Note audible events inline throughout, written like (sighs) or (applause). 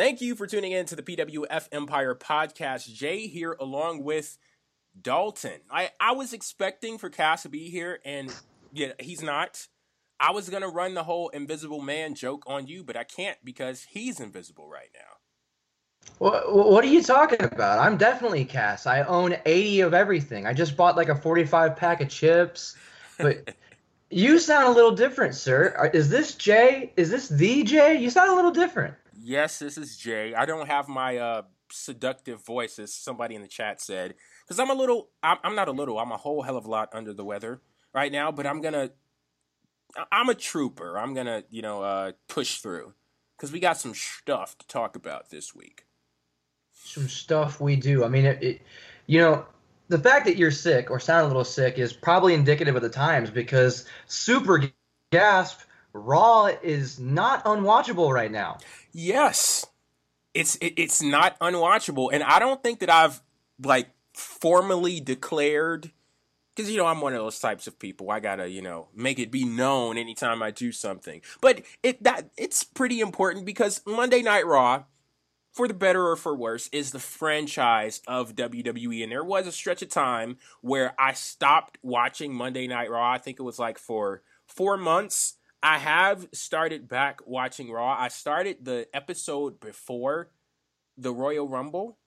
Thank you for tuning in to the PWF Empire podcast. Jay here along with Dalton. I, I was expecting for Cass to be here, and yeah, he's not. I was gonna run the whole invisible man joke on you, but I can't because he's invisible right now. What, what are you talking about? I'm definitely Cass. I own 80 of everything. I just bought like a 45 pack of chips. But (laughs) you sound a little different, sir. Is this Jay? Is this the Jay? You sound a little different. Yes, this is Jay. I don't have my uh, seductive voice, as somebody in the chat said, because I'm a little. I'm, I'm not a little. I'm a whole hell of a lot under the weather right now. But I'm gonna. I'm a trooper. I'm gonna, you know, uh, push through because we got some stuff to talk about this week. Some stuff we do. I mean, it, it, you know, the fact that you're sick or sound a little sick is probably indicative of the times because Super Gasp Raw is not unwatchable right now. Yes, it's it, it's not unwatchable, and I don't think that I've like formally declared because you know I'm one of those types of people. I gotta you know make it be known anytime I do something. But it that it's pretty important because Monday Night Raw, for the better or for worse, is the franchise of WWE. And there was a stretch of time where I stopped watching Monday Night Raw. I think it was like for four months. I have started back watching Raw. I started the episode before the Royal Rumble,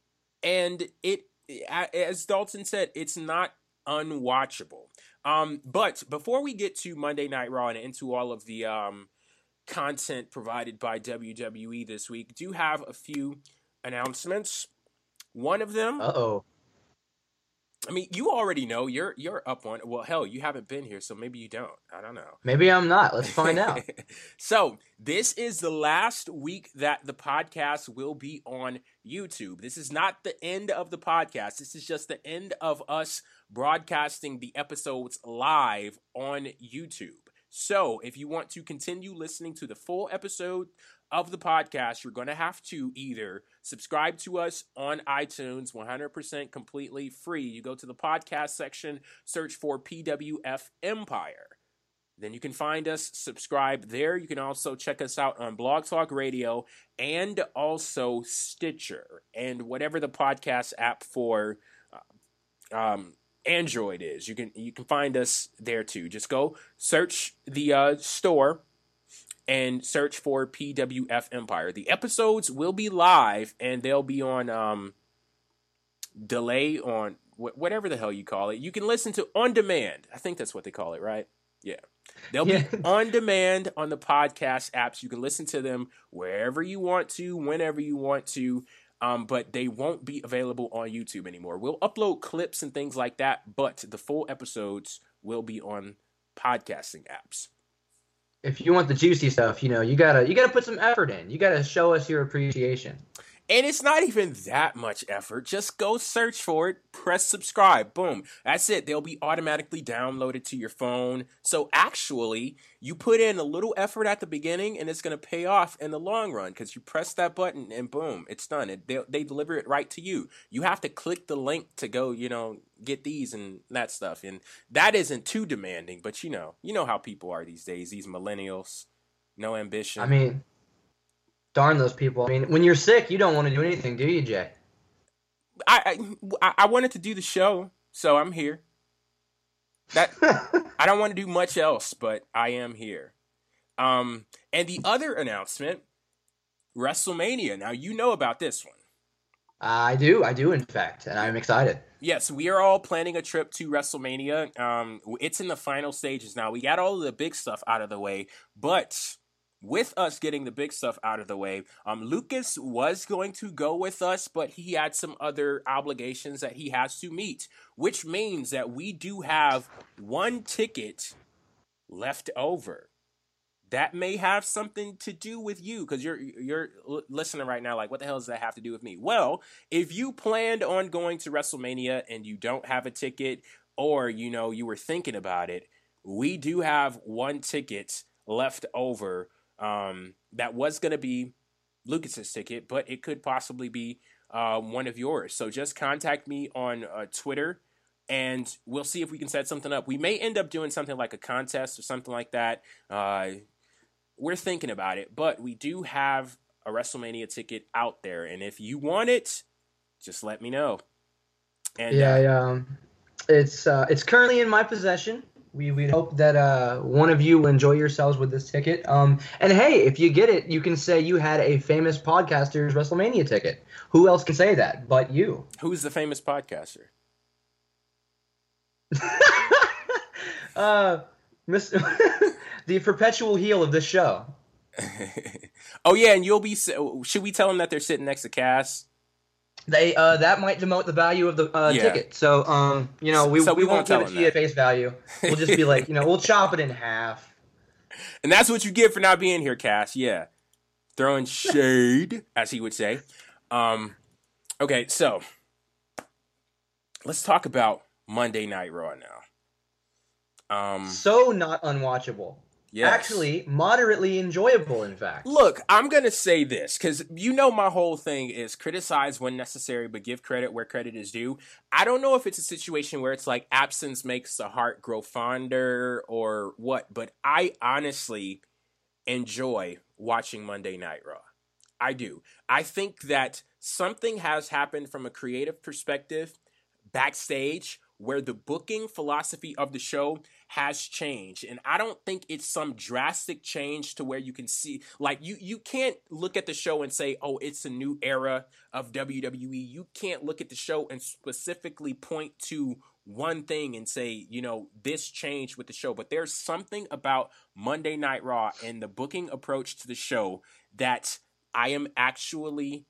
and it, as Dalton said, it's not unwatchable. Um, but before we get to Monday Night Raw and into all of the um, content provided by WWE this week, do have a few announcements. One of them. oh. I mean, you already know you're you're up on. Well, hell, you haven't been here, so maybe you don't. I don't know. Maybe I'm not. Let's find out. (laughs) so this is the last week that the podcast will be on YouTube. This is not the end of the podcast. This is just the end of us broadcasting the episodes live on YouTube. So, if you want to continue listening to the full episode of the podcast, you're going to have to either subscribe to us on iTunes 100% completely free. You go to the podcast section, search for PWF Empire. Then you can find us, subscribe there. You can also check us out on Blog Talk Radio and also Stitcher and whatever the podcast app for uh, um, Android is. You can you can find us there too. Just go search the uh, store and search for PWF Empire. The episodes will be live and they'll be on um, delay on wh- whatever the hell you call it. You can listen to on demand. I think that's what they call it, right? Yeah. They'll yeah. be (laughs) on demand on the podcast apps. You can listen to them wherever you want to, whenever you want to. Um, but they won't be available on YouTube anymore. We'll upload clips and things like that, but the full episodes will be on podcasting apps if you want the juicy stuff, you know, you gotta you gotta put some effort in. You gotta show us your appreciation. And it's not even that much effort. Just go search for it, press subscribe, boom. That's it. They'll be automatically downloaded to your phone. So actually, you put in a little effort at the beginning and it's going to pay off in the long run because you press that button and boom, it's done. It, they, they deliver it right to you. You have to click the link to go, you know, get these and that stuff. And that isn't too demanding, but you know, you know how people are these days, these millennials, no ambition. I mean, darn those people. I mean, when you're sick, you don't want to do anything, do you, Jay? I I, I wanted to do the show, so I'm here. That (laughs) I don't want to do much else, but I am here. Um, and the other announcement, WrestleMania. Now you know about this one. I do, I do, in fact, and I'm excited. Yes, we are all planning a trip to WrestleMania. Um, it's in the final stages now. We got all of the big stuff out of the way, but with us getting the big stuff out of the way, um, Lucas was going to go with us, but he had some other obligations that he has to meet, which means that we do have one ticket left over. That may have something to do with you because you're you're listening right now. Like, what the hell does that have to do with me? Well, if you planned on going to WrestleMania and you don't have a ticket, or you know you were thinking about it, we do have one ticket left over um, that was going to be Lucas's ticket, but it could possibly be uh, one of yours. So just contact me on uh, Twitter and we'll see if we can set something up. We may end up doing something like a contest or something like that. Uh, we're thinking about it, but we do have a WrestleMania ticket out there, and if you want it, just let me know. And yeah, uh, yeah. Um, it's uh, it's currently in my possession. We we hope that uh, one of you will enjoy yourselves with this ticket. Um, and hey, if you get it, you can say you had a famous podcaster's WrestleMania ticket. Who else can say that but you? Who's the famous podcaster? (laughs) uh, Miss, (laughs) the perpetual heel of this show. (laughs) oh yeah, and you'll be. Should we tell them that they're sitting next to Cass? They uh, that might demote the value of the uh, yeah. ticket. So um, you know, we, so we, we won't, won't give it to you at face value. We'll just be like, you know, we'll (laughs) chop it in half. And that's what you get for not being here, Cass. Yeah, throwing (laughs) shade, as he would say. Um, okay, so let's talk about Monday Night Raw now. Um, so not unwatchable. Yes. Actually, moderately enjoyable, in fact. Look, I'm going to say this because you know my whole thing is criticize when necessary, but give credit where credit is due. I don't know if it's a situation where it's like absence makes the heart grow fonder or what, but I honestly enjoy watching Monday Night Raw. I do. I think that something has happened from a creative perspective backstage where the booking philosophy of the show has changed. And i don't think it's some drastic change to where you can see like you you can't look at the show and say oh it's a new era of WWE you can't look at the show and specifically point to one thing and say you know this changed with the show. But there's something about Monday Night Raw and the booking approach to the show that I am actually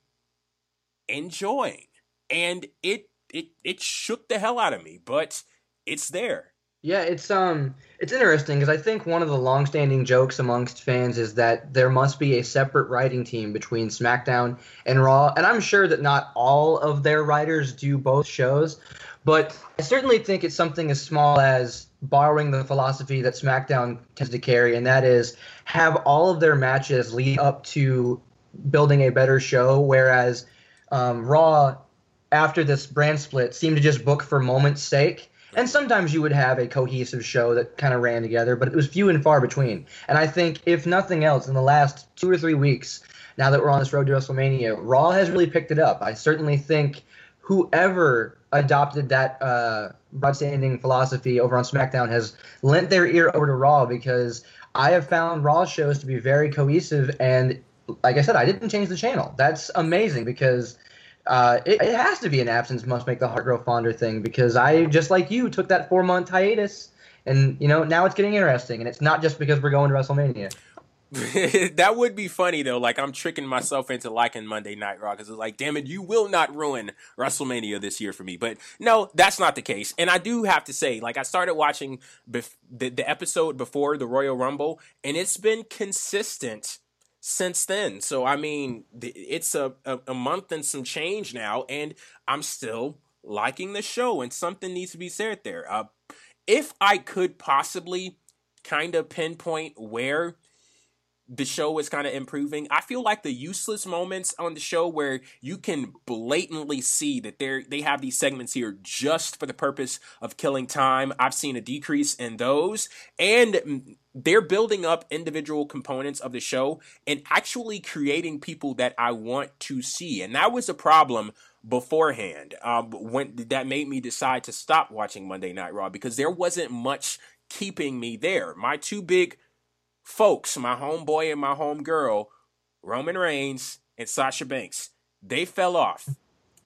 enjoying. And it it it shook the hell out of me, but it's there. Yeah, it's um it's interesting because I think one of the long-standing jokes amongst fans is that there must be a separate writing team between SmackDown and Raw, and I'm sure that not all of their writers do both shows, but I certainly think it's something as small as borrowing the philosophy that SmackDown tends to carry, and that is have all of their matches lead up to building a better show, whereas um, Raw after this brand split seemed to just book for moment's sake. And sometimes you would have a cohesive show that kind of ran together, but it was few and far between. And I think, if nothing else, in the last two or three weeks, now that we're on this road to WrestleMania, Raw has really picked it up. I certainly think whoever adopted that uh, broadstanding philosophy over on SmackDown has lent their ear over to Raw because I have found Raw shows to be very cohesive. And like I said, I didn't change the channel. That's amazing because uh, it, it, has to be an absence must make the heart grow fonder thing because I just like you took that four month hiatus and you know now it's getting interesting and it's not just because we're going to WrestleMania. (laughs) that would be funny though. Like I'm tricking myself into liking Monday Night Raw because it's like, damn it, you will not ruin WrestleMania this year for me. But no, that's not the case. And I do have to say, like I started watching bef- the, the episode before the Royal Rumble, and it's been consistent since then. So I mean, it's a, a, a month and some change now, and I'm still liking the show, and something needs to be said there. Uh, if I could possibly kind of pinpoint where the show is kind of improving. I feel like the useless moments on the show where you can blatantly see that they they have these segments here just for the purpose of killing time. I've seen a decrease in those and they're building up individual components of the show and actually creating people that I want to see. And that was a problem beforehand um, when that made me decide to stop watching Monday Night Raw because there wasn't much keeping me there. My two big folks, my homeboy and my homegirl, Roman Reigns and Sasha Banks, they fell off.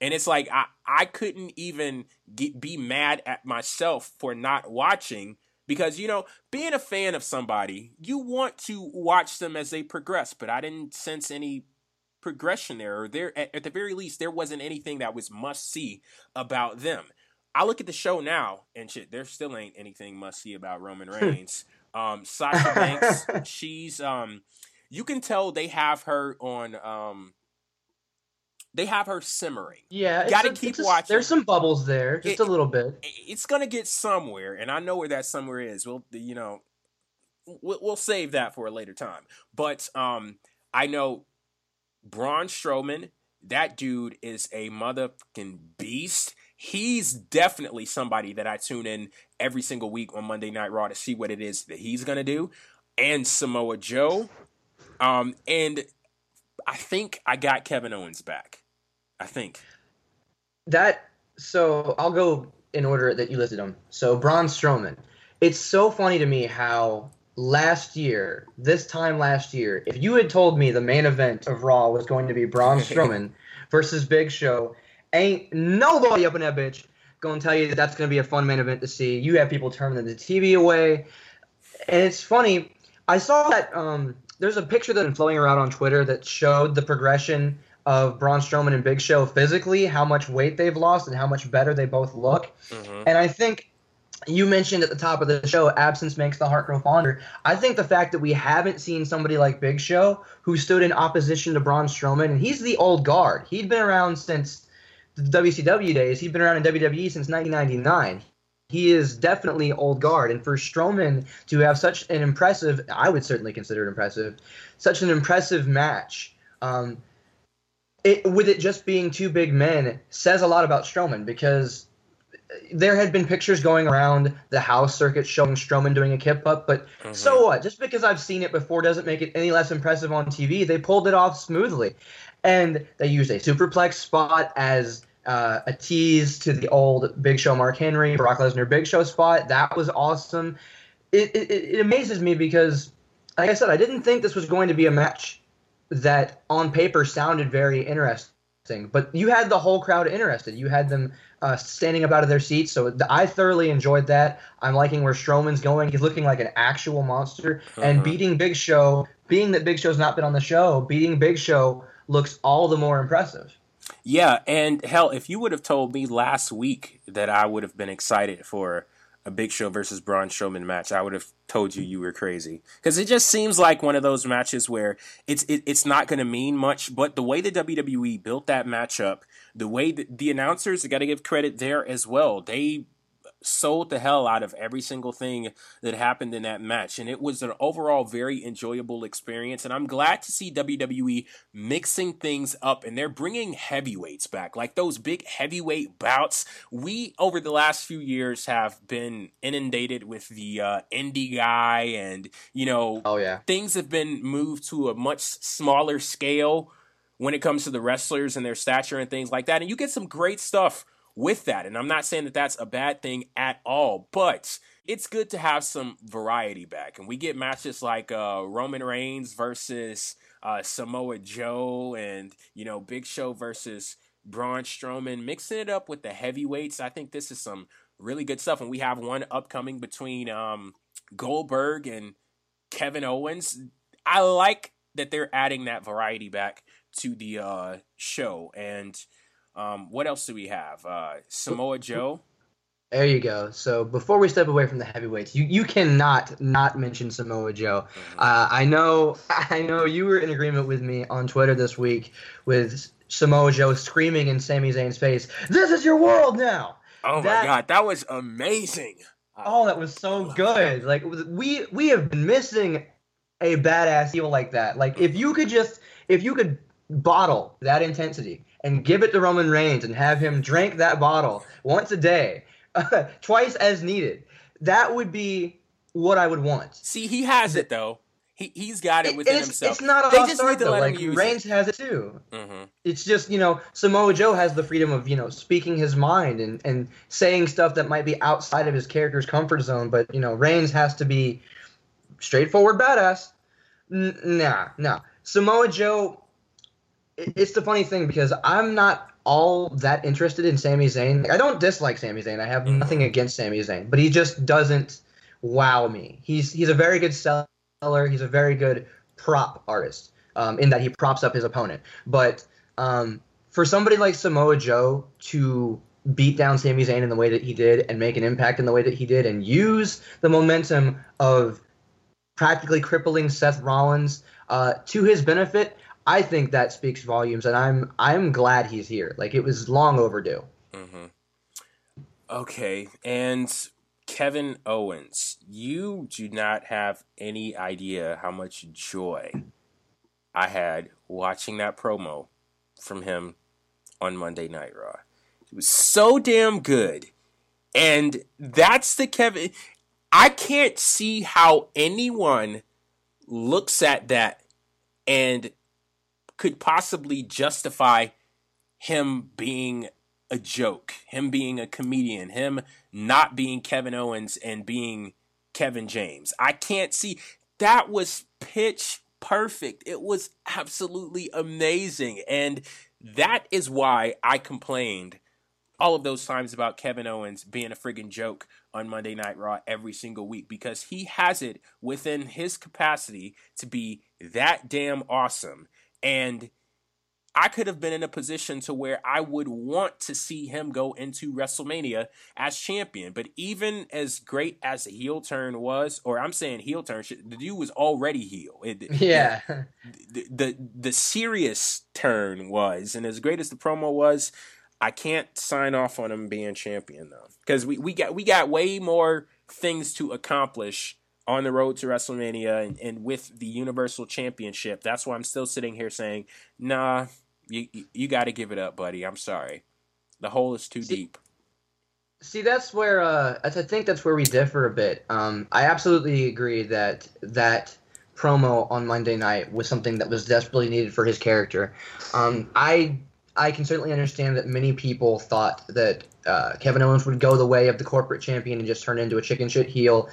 And it's like I, I couldn't even get, be mad at myself for not watching because you know being a fan of somebody you want to watch them as they progress but i didn't sense any progression there or there at, at the very least there wasn't anything that was must see about them. I look at the show now and shit there still ain't anything must see about roman hmm. reigns um, Sasha Banks, (laughs) she's um, you can tell they have her on um, they have her simmering. Yeah, gotta a, keep watching. There's some bubbles there, just it, a little bit. It's gonna get somewhere, and I know where that somewhere is. Well, you know, we'll, we'll save that for a later time. But um, I know Braun Strowman. That dude is a motherfucking beast he's definitely somebody that I tune in every single week on Monday Night Raw to see what it is that he's gonna do. And Samoa Joe. Um, and I think I got Kevin Owens back. I think that. So I'll go in order that you listed them. So Braun Strowman. It's so funny to me how last year, this time last year, if you had told me the main event of Raw was going to be Braun (laughs) Strowman versus Big Show, ain't nobody up in that bitch going to tell you that that's going to be a fun main event to see. You have people turning the TV away, and it's funny. I saw that um, there's a picture that's been flowing around on Twitter that showed the progression of Braun Strowman and Big Show physically, how much weight they've lost, and how much better they both look. Mm-hmm. And I think you mentioned at the top of the show, absence makes the heart grow fonder. I think the fact that we haven't seen somebody like Big Show who stood in opposition to Braun Strowman, and he's the old guard. He'd been around since the WCW days. He's been around in WWE since 1999 he is definitely old guard. And for Strowman to have such an impressive, I would certainly consider it impressive, such an impressive match, um, it, with it just being two big men, says a lot about Strowman because there had been pictures going around the house circuit showing Strowman doing a kip up, but mm-hmm. so what? Just because I've seen it before doesn't make it any less impressive on TV. They pulled it off smoothly. And they used a superplex spot as uh, a tease to the old Big Show Mark Henry, Brock Lesnar Big Show spot. That was awesome. It, it, it amazes me because, like I said, I didn't think this was going to be a match that on paper sounded very interesting. But you had the whole crowd interested. You had them uh, standing up out of their seats. So I thoroughly enjoyed that. I'm liking where Strowman's going. He's looking like an actual monster. Uh-huh. And beating Big Show, being that Big Show's not been on the show, beating Big Show looks all the more impressive. Yeah, and hell, if you would have told me last week that I would have been excited for a Big Show versus Braun Strowman match, I would have told you you were crazy because it just seems like one of those matches where it's it, it's not going to mean much. But the way the WWE built that matchup, the way the announcers got to give credit there as well. They sold the hell out of every single thing that happened in that match. And it was an overall very enjoyable experience. And I'm glad to see WWE mixing things up and they're bringing heavyweights back. Like those big heavyweight bouts. We, over the last few years, have been inundated with the uh, indie guy and, you know, oh, yeah. things have been moved to a much smaller scale when it comes to the wrestlers and their stature and things like that. And you get some great stuff with that. And I'm not saying that that's a bad thing at all, but it's good to have some variety back. And we get matches like uh, Roman Reigns versus uh, Samoa Joe and, you know, Big Show versus Braun Strowman, mixing it up with the heavyweights. I think this is some really good stuff. And we have one upcoming between um, Goldberg and Kevin Owens. I like that they're adding that variety back to the uh, show. And um, what else do we have? Uh, Samoa Joe. There you go. So before we step away from the heavyweights, you, you cannot not mention Samoa Joe. Mm-hmm. Uh, I know (laughs) I know you were in agreement with me on Twitter this week with Samoa Joe screaming in Sami Zayn's face, "This is your world now." Oh that, my god, that was amazing. Oh, that was so good. Like we we have been missing a badass heel like that. Like if you could just if you could bottle that intensity and give it to Roman Reigns and have him drink that bottle once a day, uh, (laughs) twice as needed. That would be what I would want. See, he has it though. He he's got it within it's, himself. It's not a they just need to let like, him use Reigns it. has it too. Mm-hmm. It's just you know Samoa Joe has the freedom of you know speaking his mind and and saying stuff that might be outside of his character's comfort zone, but you know Reigns has to be straightforward badass. N- nah, nah. Samoa Joe it's the funny thing because I'm not all that interested in Sami Zayn. Like, I don't dislike Sami Zayn. I have mm-hmm. nothing against Sami Zayn, but he just doesn't wow me. He's he's a very good seller. He's a very good prop artist um, in that he props up his opponent. But um, for somebody like Samoa Joe to beat down Sami Zayn in the way that he did and make an impact in the way that he did and use the momentum of practically crippling Seth Rollins uh, to his benefit, I think that speaks volumes, and I'm I'm glad he's here. Like it was long overdue. Mm-hmm. Okay, and Kevin Owens, you do not have any idea how much joy I had watching that promo from him on Monday Night Raw. It was so damn good. And that's the Kevin. I can't see how anyone looks at that and could possibly justify him being a joke, him being a comedian, him not being Kevin Owens and being Kevin James. I can't see that was pitch perfect. It was absolutely amazing. And that is why I complained all of those times about Kevin Owens being a friggin' joke on Monday Night Raw every single week because he has it within his capacity to be that damn awesome. And I could have been in a position to where I would want to see him go into WrestleMania as champion. But even as great as the heel turn was, or I'm saying heel turn, the dude was already heel. It, yeah. (laughs) The, the the serious turn was, and as great as the promo was, I can't sign off on him being champion though, because we, we got we got way more things to accomplish on the road to WrestleMania and, and with the Universal Championship. That's why I'm still sitting here saying, nah, you you got to give it up, buddy. I'm sorry. The hole is too see, deep. See, that's where uh, I think that's where we differ a bit. Um, I absolutely agree that that promo on Monday night was something that was desperately needed for his character. Um, I I can certainly understand that many people thought that uh, Kevin Owens would go the way of the corporate champion and just turn into a chicken shit heel,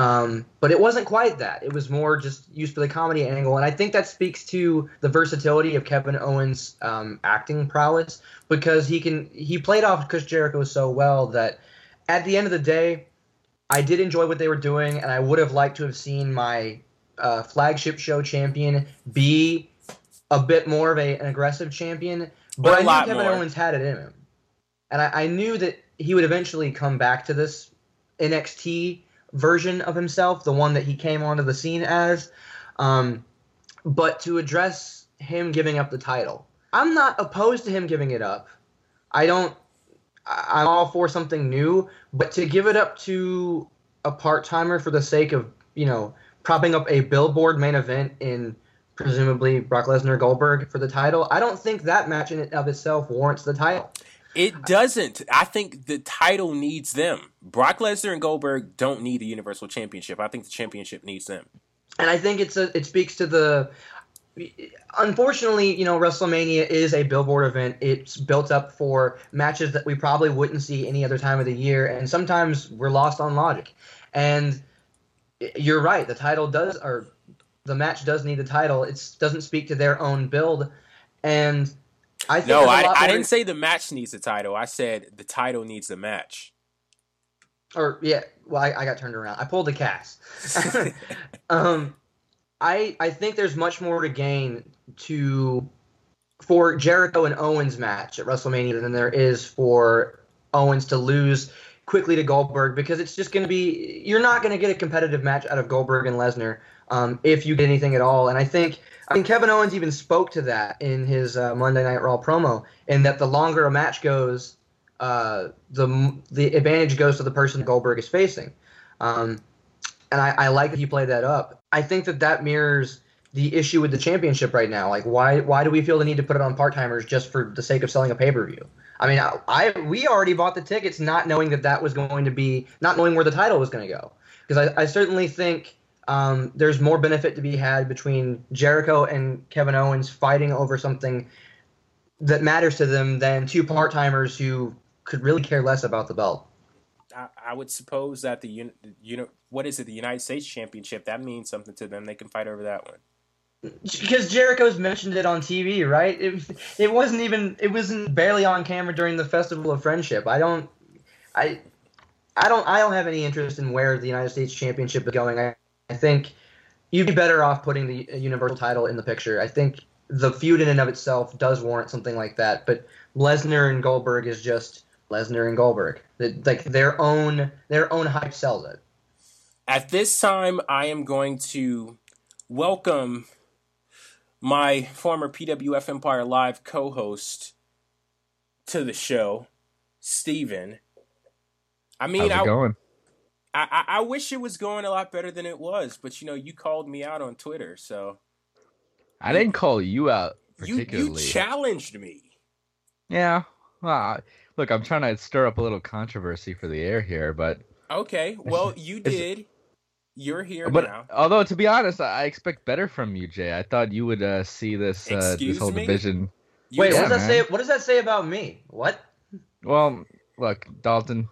um, but it wasn't quite that. It was more just used for the comedy angle, and I think that speaks to the versatility of Kevin Owens' um, acting prowess because he can he played off Chris Jericho so well that at the end of the day, I did enjoy what they were doing, and I would have liked to have seen my uh, flagship show champion be a bit more of a, an aggressive champion. But, I knew Kevin more. Owens had it in him, and I, I knew that he would eventually come back to this NXT version of himself, the one that he came onto the scene as. Um, but to address him giving up the title, I'm not opposed to him giving it up. I don't. I'm all for something new, but to give it up to a part timer for the sake of you know propping up a billboard main event in presumably Brock Lesnar Goldberg for the title, I don't think that match in and of itself warrants the title. It doesn't. I think the title needs them. Brock Lesnar and Goldberg don't need the Universal Championship. I think the championship needs them. And I think it's a, it speaks to the unfortunately, you know, WrestleMania is a billboard event. It's built up for matches that we probably wouldn't see any other time of the year, and sometimes we're lost on logic. And you're right, the title does, or the match does need the title. It doesn't speak to their own build, and I no, I, I didn't say the match needs the title. I said the title needs the match. Or yeah, well, I, I got turned around. I pulled the cast. (laughs) um, I I think there's much more to gain to for Jericho and Owens match at WrestleMania than there is for Owens to lose quickly to Goldberg because it's just going to be you're not going to get a competitive match out of Goldberg and Lesnar um, if you get anything at all. And I think I mean Kevin Owens even spoke to that in his uh, Monday Night Raw promo, in that the longer a match goes, uh, the the advantage goes to the person Goldberg is facing. Um, and I, I like that he played that up. I think that that mirrors the issue with the championship right now. Like, why why do we feel the need to put it on part timers just for the sake of selling a pay per view? I mean, I, I, we already bought the tickets not knowing that that was going to be not knowing where the title was going to go because I, I certainly think um, there's more benefit to be had between Jericho and Kevin Owens fighting over something that matters to them than two part timers who could really care less about the belt. I, I would suppose that the you know what is it the United States Championship that means something to them. They can fight over that one because Jericho's mentioned it on TV, right? It it wasn't even it wasn't barely on camera during the Festival of Friendship. I don't I I don't I don't have any interest in where the United States Championship is going. I, I think you'd be better off putting the Universal title in the picture. I think the feud in and of itself does warrant something like that, but Lesnar and Goldberg is just Lesnar and Goldberg. Like their own their own hype sells it. At this time, I am going to welcome my former PWF Empire Live co host to the show, Stephen. I mean, How's it I, going? I, I wish it was going a lot better than it was, but you know, you called me out on Twitter, so I didn't call you out particularly. You, you challenged me. Yeah. Well, look, I'm trying to stir up a little controversy for the air here, but okay. (laughs) Well, you did. You're here but now. although to be honest, I I expect better from you, Jay. I thought you would uh, see this uh, this whole me? division. You Wait, Yeah, what does that man. say? What does that say about me? What? Well, look, Dalton,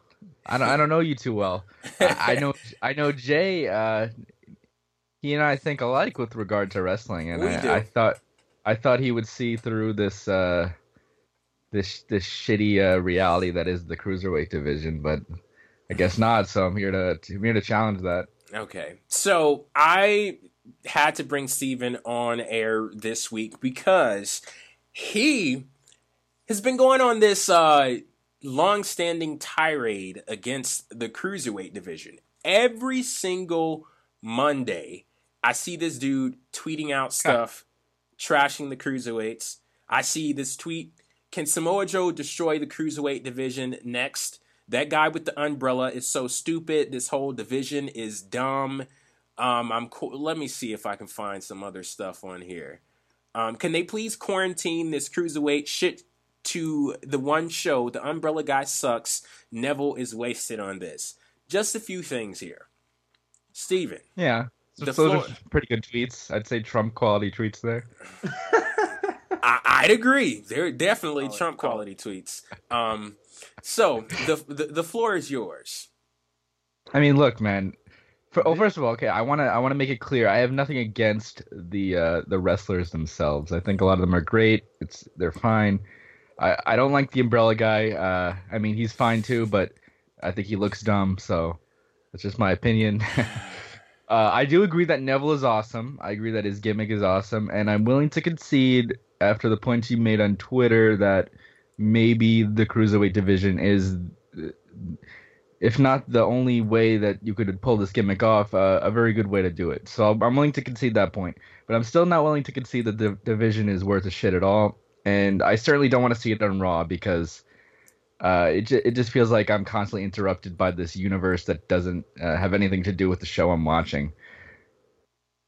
I don't I don't know you too well. I, I know (laughs) I know Jay. Uh, he and I think alike with regard to wrestling, and I. I thought I thought he would see through this uh, this this shitty uh, reality that is the cruiserweight division, but I guess not. So I'm here to I'm here to challenge that. Okay. So I had to bring Stephen on air this week because he has been going on this uh, long-standing tirade against the cruiserweight division. Every single Monday, I see this dude tweeting out stuff, trashing the cruiserweights. I see this tweet: Can Samoa Joe destroy the cruiserweight division next? That guy with the umbrella is so stupid. This whole division is dumb. Um, I'm co- let me see if I can find some other stuff on here. Um, can they please quarantine this cruiserweight shit to the one show? The umbrella guy sucks. Neville is wasted on this. Just a few things here. Stephen. Yeah. So The those floor- pretty good tweets. I'd say Trump quality tweets there. (laughs) I, I'd agree. They're definitely Oh, Trump cool. quality tweets. Um, so the, the the floor is yours. I mean, look, man. For, oh, first of all, okay, I want to I want to make it clear. I have nothing against the uh, the wrestlers themselves. I think a lot of them are great. It's they're fine. I, I don't like the umbrella guy. Uh, I mean, he's fine too, but I think he looks dumb. So that's just my opinion. (laughs) uh, I do agree that Neville is awesome. I agree that his gimmick is awesome, and I'm willing to concede after the points you made on Twitter that maybe the cruiserweight division is if not the only way that you could pull this gimmick off, uh, a very good way to do it. So I'm willing to concede that point, but I'm still not willing to concede that the division is worth a shit at all. And I certainly don't want to see it on Raw because uh, it it just feels like I'm constantly interrupted by this universe that doesn't uh, have anything to do with the show I'm watching.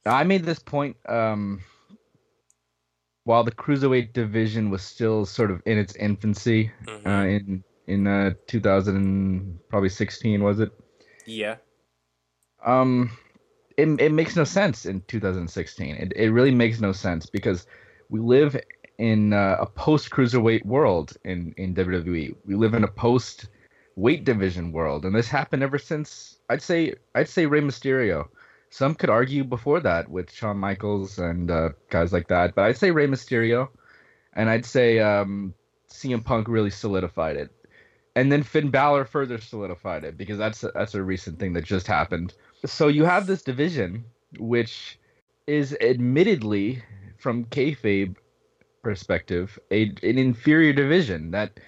I made this point um, while the cruiserweight division was still sort of in its infancy Mhm. uh, in in uh, 2000 probably 16 was it yeah. um it, it makes no sense in 2016 it, it really makes no sense because we live in uh, a post cruiserweight world in in WWE we live in a post weight division world and this happened ever since I'd say I'd say Rey Mysterio. Some could argue before that with Shawn Michaels and uh, guys like that but I'd say Rey Mysterio and I'd say um, CM Punk really solidified it. And then Finn Balor further solidified it because that's a, that's a recent thing that just happened. So you have this division, which is admittedly, from kayfabe perspective, a an inferior division. That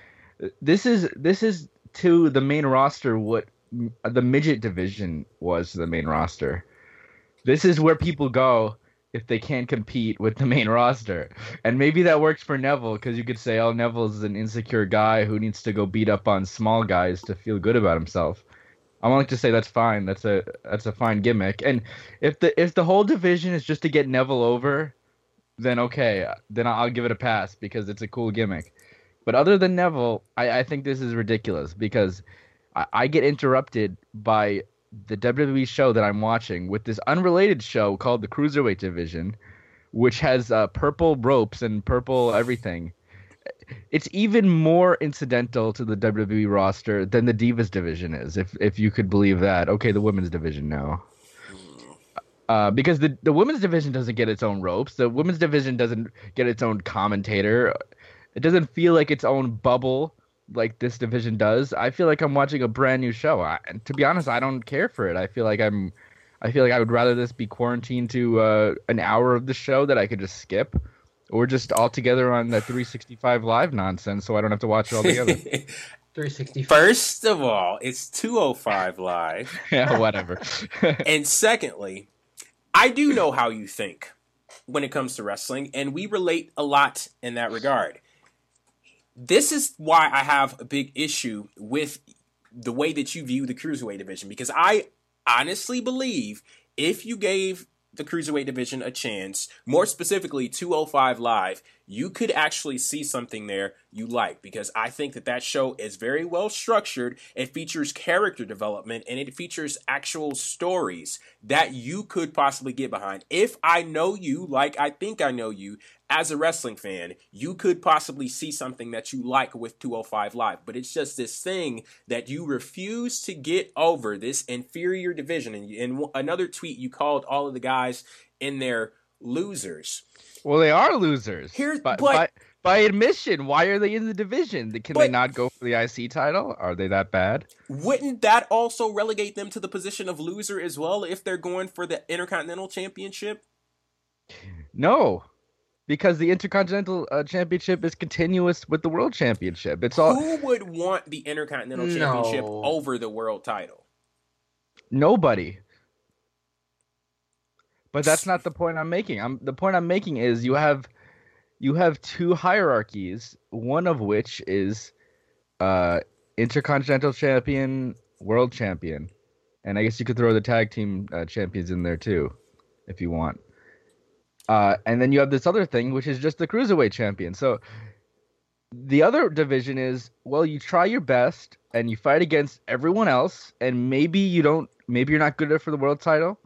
this is this is to the main roster what the midget division was to the main roster. This is where people go if they can't compete with the main roster. And maybe that works for Neville because you could say, oh, Neville's an insecure guy who needs to go beat up on small guys to feel good about himself. I'm willing to say that's fine. That's a that's a fine gimmick. And if the if the whole division is just to get Neville over, then okay, then I'll give it a pass because it's a cool gimmick. But other than Neville, I, I think this is ridiculous because I, I get interrupted by the WWE show that I'm watching with this unrelated show called the Cruiserweight Division, which has uh, purple ropes and purple everything. It's even more incidental to the WWE roster than the Divas division is, if if you could believe that. Okay, the women's division now. Uh, because the, the women's division doesn't get its own ropes. The women's division doesn't get its own commentator. It doesn't feel like its own bubble like this division does. I feel like I'm watching a brand new show. I, and to be honest, I don't care for it. I feel like I'm, I feel like I would rather this be quarantined to uh, an hour of the show that I could just skip, or just all together on the 365 live nonsense, so I don't have to watch it all together. (laughs) 365. First of all, it's 205 live. (laughs) yeah, whatever. And secondly, I do know how you think when it comes to wrestling, and we relate a lot in that regard. This is why I have a big issue with the way that you view the cruiserweight division because I honestly believe if you gave the cruiserweight division a chance, more specifically 205 live, you could actually see something there you like because I think that that show is very well structured. It features character development and it features actual stories that you could possibly get behind. If I know you like I think I know you as a wrestling fan, you could possibly see something that you like with 205 Live. But it's just this thing that you refuse to get over this inferior division. And in another tweet, you called all of the guys in there losers. Well, they are losers. Here's by, but, by, by admission, why are they in the division? Can But- they not go for the IC title? Are they that bad? wouldn't that also relegate them to the position of loser as well if they're going for the Intercontinental Championship? No, because the Intercontinental uh, Championship is continuous with the World Championship. It's all Who would want the Intercontinental Championship over the world title? nobody. But that's not the point I'm making. I'm the point I'm making is you have you have two hierarchies, one of which is uh Intercontinental Champion, World Champion. And I guess you could throw the tag team uh, champions in there too if you want. Uh and then you have this other thing which is just the Cruiserweight champion. So the other division is well you try your best and you fight against everyone else and maybe you don't maybe you're not good enough for the world title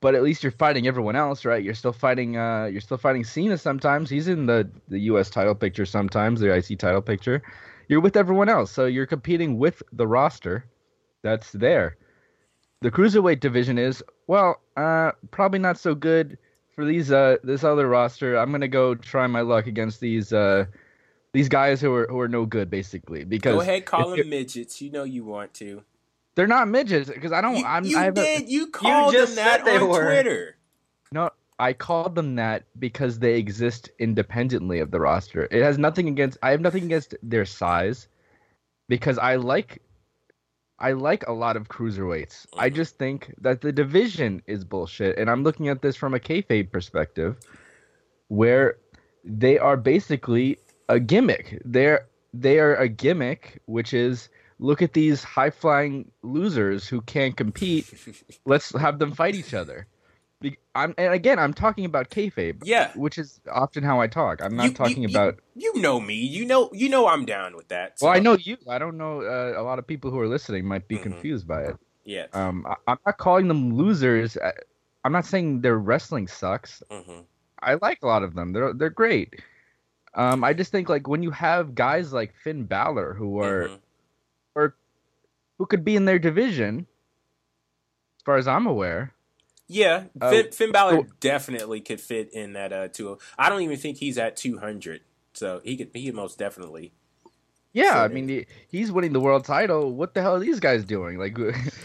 but at least you're fighting everyone else right? You're still fighting uh you're still fighting Cena sometimes. He's in the the US title picture sometimes the IC title picture. You're with everyone else so you're competing with the roster that's there. The cruiserweight division is well uh probably not so good for these uh this other roster. I'm gonna go try my luck against these uh these guys who are who are no good basically because Go ahead, call them midgets. You know you want to. They're not midgets because I don't You, I'm you I have a- did. You called just them that said they on were. Twitter. no I called them that because they exist independently of the roster. It has nothing against I have nothing against their size because I like I like a lot of cruiserweights. I mm-hmm. just think that the division is bullshit, and I'm looking at this from a kayfabe perspective, where they are basically a gimmick. They're they are a gimmick, which is look at these high flying losers who can't compete. (laughs) Let's have them fight each other. I'm, and again, I'm talking about kayfabe, Yeah. which is often how I talk. I'm not You- talking you- about. You know me. You know. You know I'm down with that. well, I know you. I don't know. Uh, a lot of people who are listening might be Mhm. confused by it. Yeah. Um, I, I'm not calling them losers. I, I'm not saying their wrestling sucks. hmm I like a lot of them. They're they're great. Um, I just think like when you have guys like Finn Balor who are Mhm. Who could be in their division, as far as I'm aware. Yeah, Uh, Finn, Finn Balor so- definitely could fit in that uh two. I don't even think he's at two hundred, so he could. He could most definitely. Yeah, I mean he, he's winning the world title. What the hell are these guys doing? Like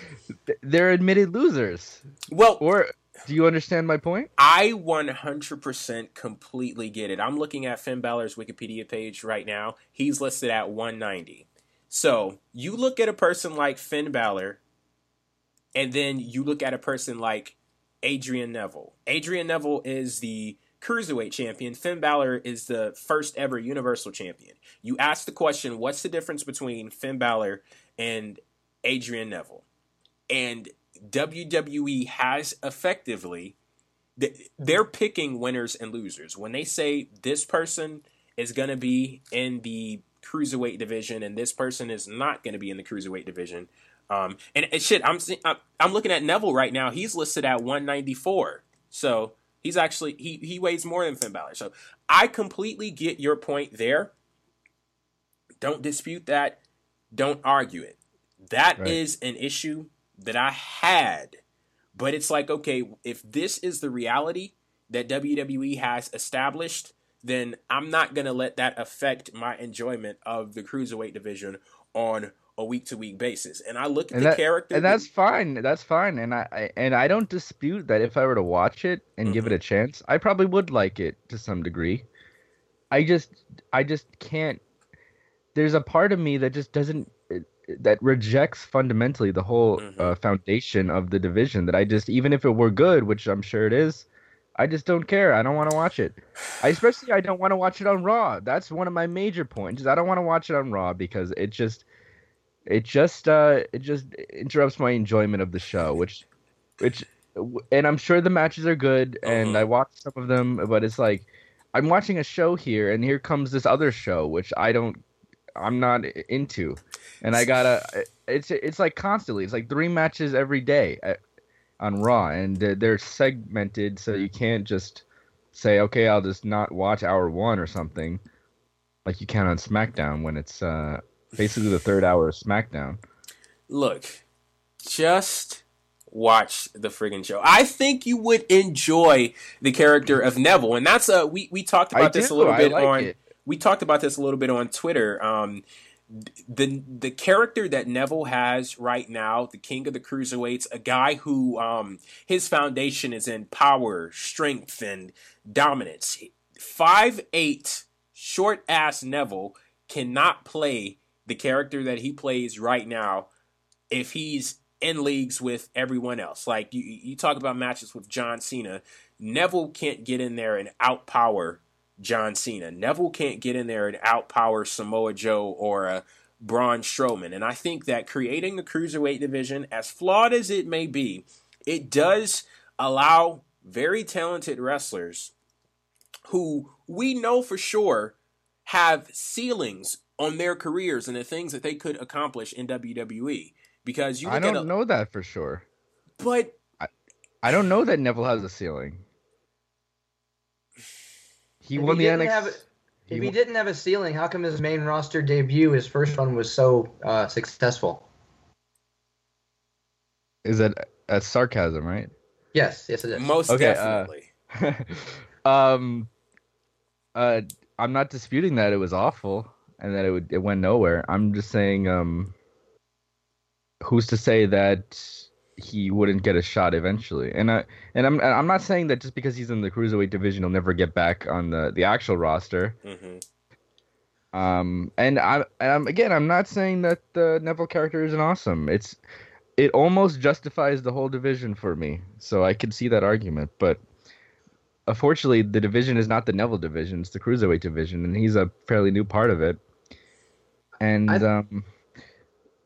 (laughs) they're admitted losers. Well, Or do you understand my point? I 100% completely get it. I'm looking at Finn Balor's Wikipedia page right now. He's listed at 190. So you look at a person like Finn Balor, and then you look at a person like Adrian Neville. Adrian Neville is the cruiserweight champion. Finn Balor is the first ever Universal champion. You ask the question, what's the difference between Finn Balor and Adrian Neville? And WWE has effectively they're picking winners and losers. When they say this person is going to be in the cruiserweight division and this person is not going to be in the cruiserweight division, um, and, and shit, I'm, I'm I'm looking at Neville right now. He's listed at 194, so he's actually he he weighs more than Finn Balor. So I completely get your point there. Don't dispute that. Don't argue it. That is Right. an issue that I had but it's like, okay, if this is the reality that WWE has established, then I'm not going to let that affect my enjoyment of the cruiserweight division on a week to week basis. And I look at And the that- character. And that's fine. That's fine. And I, and I don't dispute that if I were to watch it and give it a chance, I probably would like it to some degree. I just I just can't there's a part of me that just doesn't that rejects fundamentally the whole Mhm. uh, foundation of the division that I just even if it were good, which I'm sure it is, I just don't care. I don't want to watch it. I especially I don't want to watch it on Raw. That's one of my major points. Is I don't want to watch it on Raw because it just it just uh it just interrupts my enjoyment of the show, which which and I'm sure the matches are good and Mhm. I watched some of them, but it's like I'm watching a show here, and here comes this other show, which I don't, I'm not into, and I gotta. It's it's like constantly. It's like three matches every day on Raw, and they're segmented, so you can't just say, okay, I'll just not watch hour one or something, like you can on SmackDown when it's uh, basically the third hour of SmackDown. Look, just watch the friggin' show. I think you would enjoy the character of Neville, and that's a we we talked about I this do. a little bit like on. It. We talked about this a little bit on Twitter. Um, the the character that Neville has right now, the king of the cruiserweights, a guy who um, his foundation is in power, strength, and dominance. Five eight, short ass Neville cannot play the character that he plays right now if he's in leagues with everyone else. Like you, you talk about matches with John Cena. Neville can't get in there and outpower John Cena. Neville can't get in there and outpower Samoa Joe or a uh, Braun Strowman. And I think that creating a cruiserweight division, as flawed as it may be, it does allow very talented wrestlers who we know for sure have ceilings on their careers and the things that they could accomplish in WWE because you. I don't a, know that for sure. But I, I don't know that Neville has a ceiling. He if won he the NXT. Have, if he, he didn't have a ceiling, how come his main roster debut, his first one, was so uh, successful? Is that a sarcasm, right? Yes, yes, it is. Most okay, uh, definitely. Uh, (laughs) um, uh, I'm not disputing that it was awful and that it would it went nowhere. I'm just saying, um, who's to say that he wouldn't get a shot eventually? And I and I'm I'm not saying that just because he's in the cruiserweight division, he'll never get back on the the actual roster. Mm-hmm. Um, and I and I'm again, I'm not saying that the Neville character isn't awesome. It's it almost justifies the whole division for me, so I can see that argument. But unfortunately, the division is not the Neville division; it's the cruiserweight division, and he's a fairly new part of it. And I, um,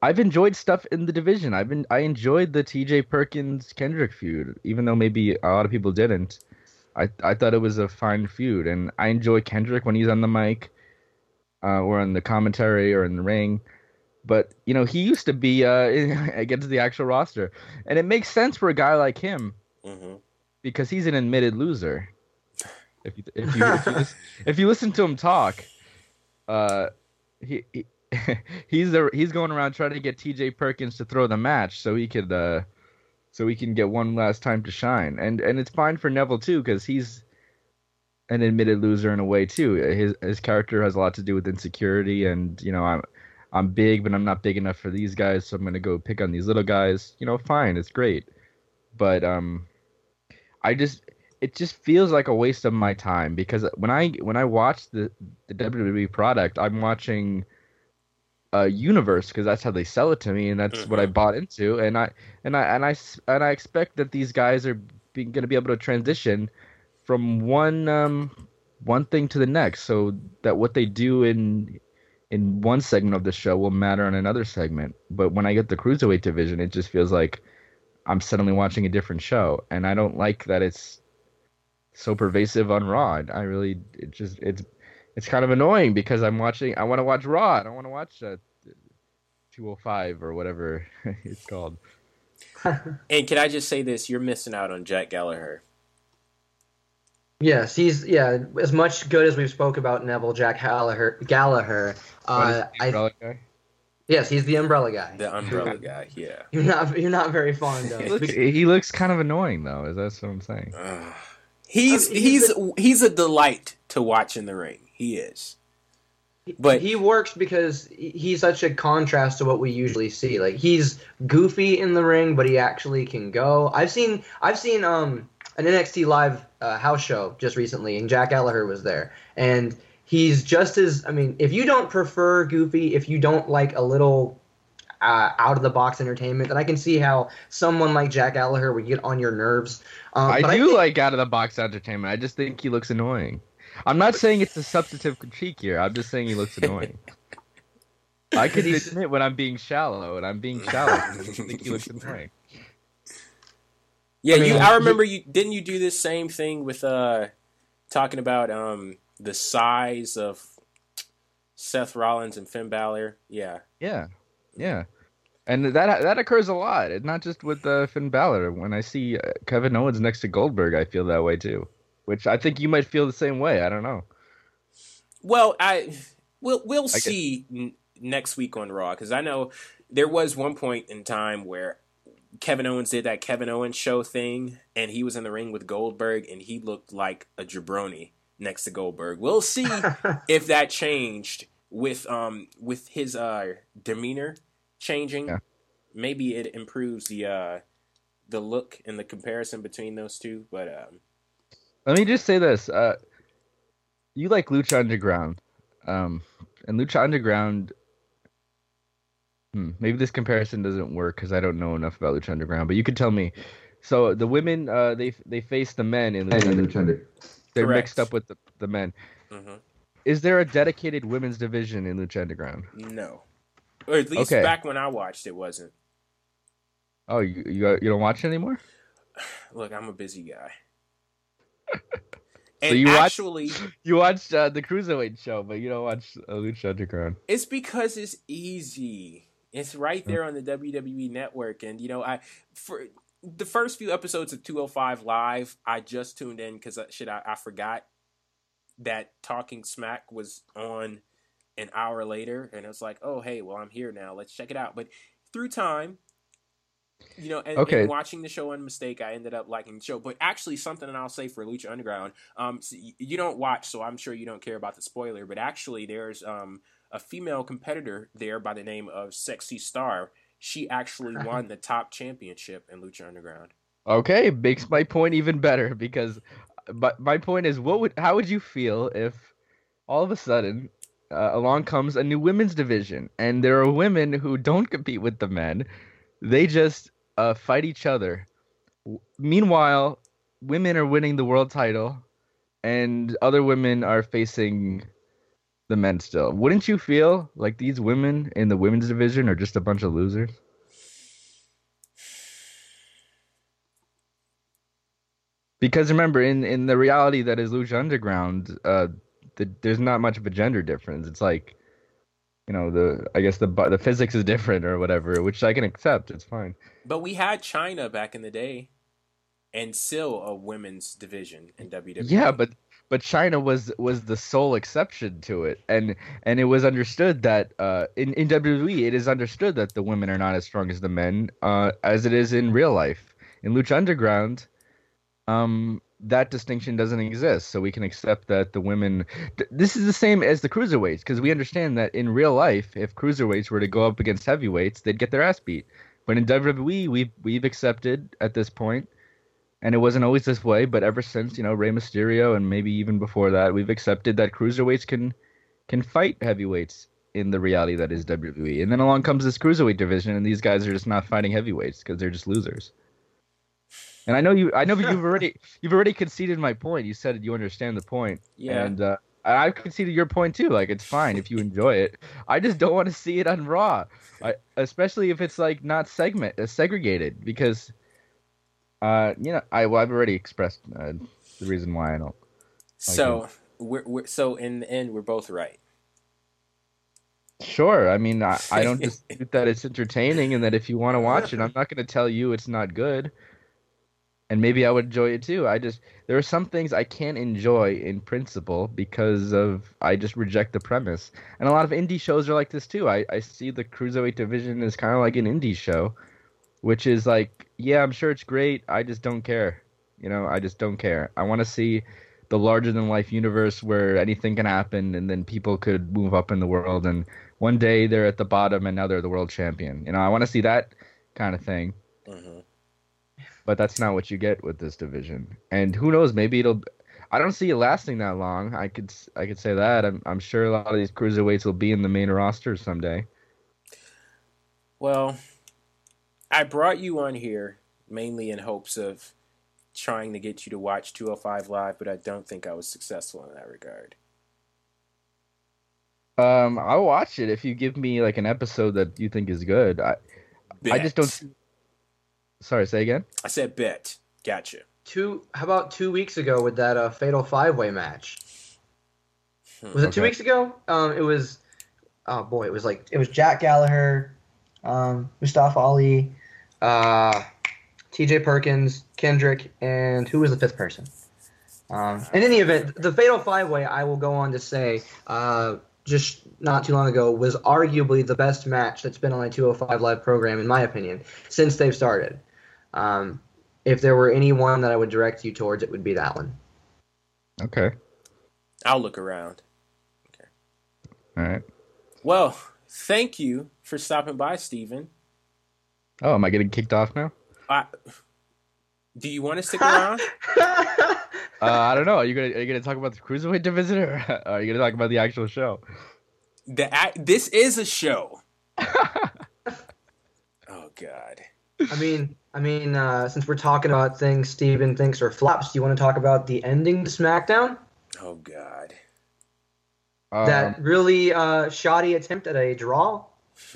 I've enjoyed stuff in the division. I've been I enjoyed the T.J. Perkins Kendrick feud, even though maybe a lot of people didn't. I I thought it was a fine feud, and I enjoy Kendrick when he's on the mic, uh, or on the commentary, or in the ring. But you know, he used to be uh, (laughs) against the actual roster, and it makes sense for a guy like him mm-hmm. because he's an admitted loser. If you if you if you, (laughs) listen, if you listen to him talk, uh, he, he (laughs) he's a, he's going around trying to get T.J. Perkins to throw the match so he could uh, so he can get one last time to shine. And and it's fine for Neville too because he's an admitted loser in a way too. His his character has a lot to do with insecurity and you know I'm I'm big but I'm not big enough for these guys so I'm gonna go pick on these little guys. You know, fine, it's great, but um, I just it just feels like a waste of my time because when I when I watch the the WWE product, I'm watching uh, universe because that's how they sell it to me, and that's mm-hmm. what I mm-hmm. bought into. And I and I and I and I expect that these guys are going to be able to transition from one um, one thing to the next, so that what they do in in one segment of the show will matter in another segment. But when I get the cruiserweight division, it just feels like I'm suddenly watching a different show, and I don't like that it's so pervasive on Raw. I really, it just it's it's kind of annoying because I'm watching. I want to watch Raw. I don't want to watch uh, 205 or whatever (laughs) it's called. (laughs) and can I just say this? You're missing out on Jack Gallagher. Yes, he's yeah. As much good as we've spoke about Neville, Jack Gallagher. Gallagher. Uh, I, guy? Yes, he's the umbrella guy. The umbrella guy. Yeah. (laughs) You're not. You're not very fond of. he, looks, he looks kind of annoying though. Is that what I'm saying? Uh, he's he's he's a, he's a delight to watch in the ring. He is. But he works because he's such a contrast to what we usually see. Like he's goofy in the ring, but he actually can go. I've seen I've seen um an NXT live uh, house show just recently, and Jack Gallagher was there, and he's just as I mean, if you don't prefer goofy, if you don't like a little uh, out of the box entertainment, then I can see how someone like Jack Gallagher would get on your nerves. Um, I do I think, like out of the box entertainment. I just think he looks annoying. I'm not saying it's a substantive critique here. I'm just saying he looks annoying. (laughs) I can admit when I'm being shallow, and I'm being shallow. I think he looks (laughs) annoying. Yeah, I mean, you. I remember you. Didn't you do this same thing with uh, talking about um the size of Seth Rollins and Finn Balor. Yeah, Yeah, yeah, and that that occurs a lot. and not just with uh, Finn Balor. When I see uh, Kevin Owens next to Goldberg, I feel that way too. Which I think you might feel the same way. I don't know. Well, I we'll we'll I see n- next week on Raw because I know there was one point in time where Kevin Owens did that Kevin Owens show thing, and he was in the ring with Goldberg, and he looked like a jabroni next to Goldberg. We'll see (laughs) if that changed with um with his uh demeanor changing. Yeah. Maybe it improves the uh the look and the comparison between those two, but um Let me just say this: uh, you like Lucha Underground, um, and Lucha Underground. Hmm, maybe this comparison doesn't work because I don't know enough about Lucha Underground. But you could tell me. So the women, uh, they they face the men in Lucha Underground. They're Correct. mixed up with the, the men. mhm. Is there a dedicated women's division in Lucha Underground? no. Or at least Okay. back when I watched it wasn't. Oh, you you, you don't watch it anymore? (sighs) Look, I'm a busy guy. So you actually, (laughs) You watched uh, the Cruiserweight show, but you don't watch uh, Lucha Underground. it's because it's easy. It's right there on the WWE network, and you know, I for the first few episodes of 205 Live, I just tuned in because shit, I, I forgot that Talking Smack was on an hour later, and it was like, oh hey, well I'm here now, let's check it out. But through time, you know, and, Okay. and watching the show on mistake, I ended up liking the show. But actually, something that I'll say for Lucha Underground, um, so you don't watch, so I'm sure you don't care about the spoiler. But actually, there's um a female competitor there by the name of Sexy Star. She actually (laughs) won the top championship in Lucha Underground. Okay, makes my point even better because, but my point is, what would how would you feel if all of a sudden uh, along comes a new women's division and there are women who don't compete with the men, they just uh, fight each other. W- Meanwhile, women are winning the world title, and other women are facing the men still. Wouldn't you feel like these women in the women's division are just a bunch of losers? Because remember, in in the reality that is Lucha Underground, uh, the, there's not much of a gender difference. It's like, you know, the I guess the the physics is different or whatever, which I can accept. It's fine. But we had Chyna back in the day, and still a women's division in. WWE. Yeah, but but Chyna was was the sole exception to it, and and it was understood that uh, in in WWE it is understood that the women are not as strong as the men, uh, as it is in real life. In Lucha Underground, um, that distinction doesn't exist, so we can accept that the women. th- This is the same as the cruiserweights because we understand that in real life, if cruiserweights were to go up against heavyweights, they'd get their ass beat. But in WWE, we've we've accepted at this point and it wasn't always this way, but ever since you know Rey Mysterio and maybe even before that, we've accepted that cruiserweights can can fight heavyweights in the reality that is WWE. And then along comes this cruiserweight division, and these guys are just not fighting heavyweights because they're just losers. And I know you, I know you've (laughs) already you've already conceded my point. You said you understand the point, Yeah. and uh, I've conceded your point too. Like it's fine if you enjoy it. I just don't want to see it on Raw, I, especially if it's like not segment uh, segregated because. Uh, you know, I well, I've already expressed uh, the reason why I don't. so we're, we're so in the end, we're both right. Sure, I mean, I, I don't (laughs) dispute that it's entertaining and that if you want to watch it, I'm not going to tell you it's not good. And maybe I would enjoy it too. I just there are some things I can't enjoy in principle because of I just reject the premise. And a lot of indie shows are like this too. I, I see the cruiserweight division as kind of like an indie show, which is like, yeah, I'm sure it's great. I just don't care. You know, I just don't care. I want to see the larger than life universe where anything can happen and then people could move up in the world and one day they're at the bottom and now they're the world champion. You know, I want to see that kind of thing, hmm but that's not what you get with this division. And who knows, maybe it'll I don't see it lasting that long. I could I could say that. I'm I'm sure a lot of these cruiserweights will be in the main roster someday. Well, I brought you on here mainly in hopes of trying to get you to watch 205 Live, but I don't think I was successful in that regard. Um, I'll watch it if you give me like an episode that you think is good. I I just don't. Sorry, say again. I said bet. Gotcha. two? How about two weeks ago with that uh, fatal five way match? Was it two weeks ago? Um, it was. Oh boy, it was like it was Jack Gallagher, um, Mustafa Ali, uh, T.J. Perkins, Kendrick, and who was the fifth person? Um, in any event, the Fatal Five Way, I will go on to say, uh, just not too long ago, was arguably the best match that's been on a 205 Live program, in my opinion, since they've started. Um, if there were any one that I would direct you towards, it would be that one. Okay. I'll look around. Okay. All right. Well, thank you for stopping by, Stephen. Oh, am I getting kicked off now? I, do you want to stick around? (laughs) Uh, I don't know. Are you gonna are you gonna talk about the cruiserweight division, or (laughs) are you gonna talk about the actual show? The act, this is a show. (laughs) oh God. I mean, I mean, uh, since we're talking about things Stephen thinks are flops, do you want to talk about the ending to SmackDown? Oh God. Um, that really uh, shoddy attempt at a draw?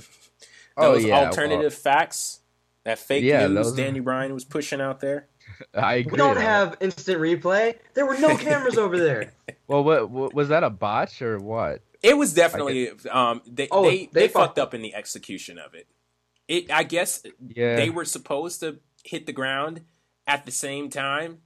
(laughs) oh Those yeah, alternative facts, that fake Yeah, news those are- Danny Bryan was pushing out there. (laughs) I agree. We don't on have instant replay. There were no cameras over there. (laughs) Well, what, what was that a botch or what? It was definitely um they Oh, they, they they fucked fucked up in the execution of it. It I guess Yeah. they were supposed to hit the ground at the same time,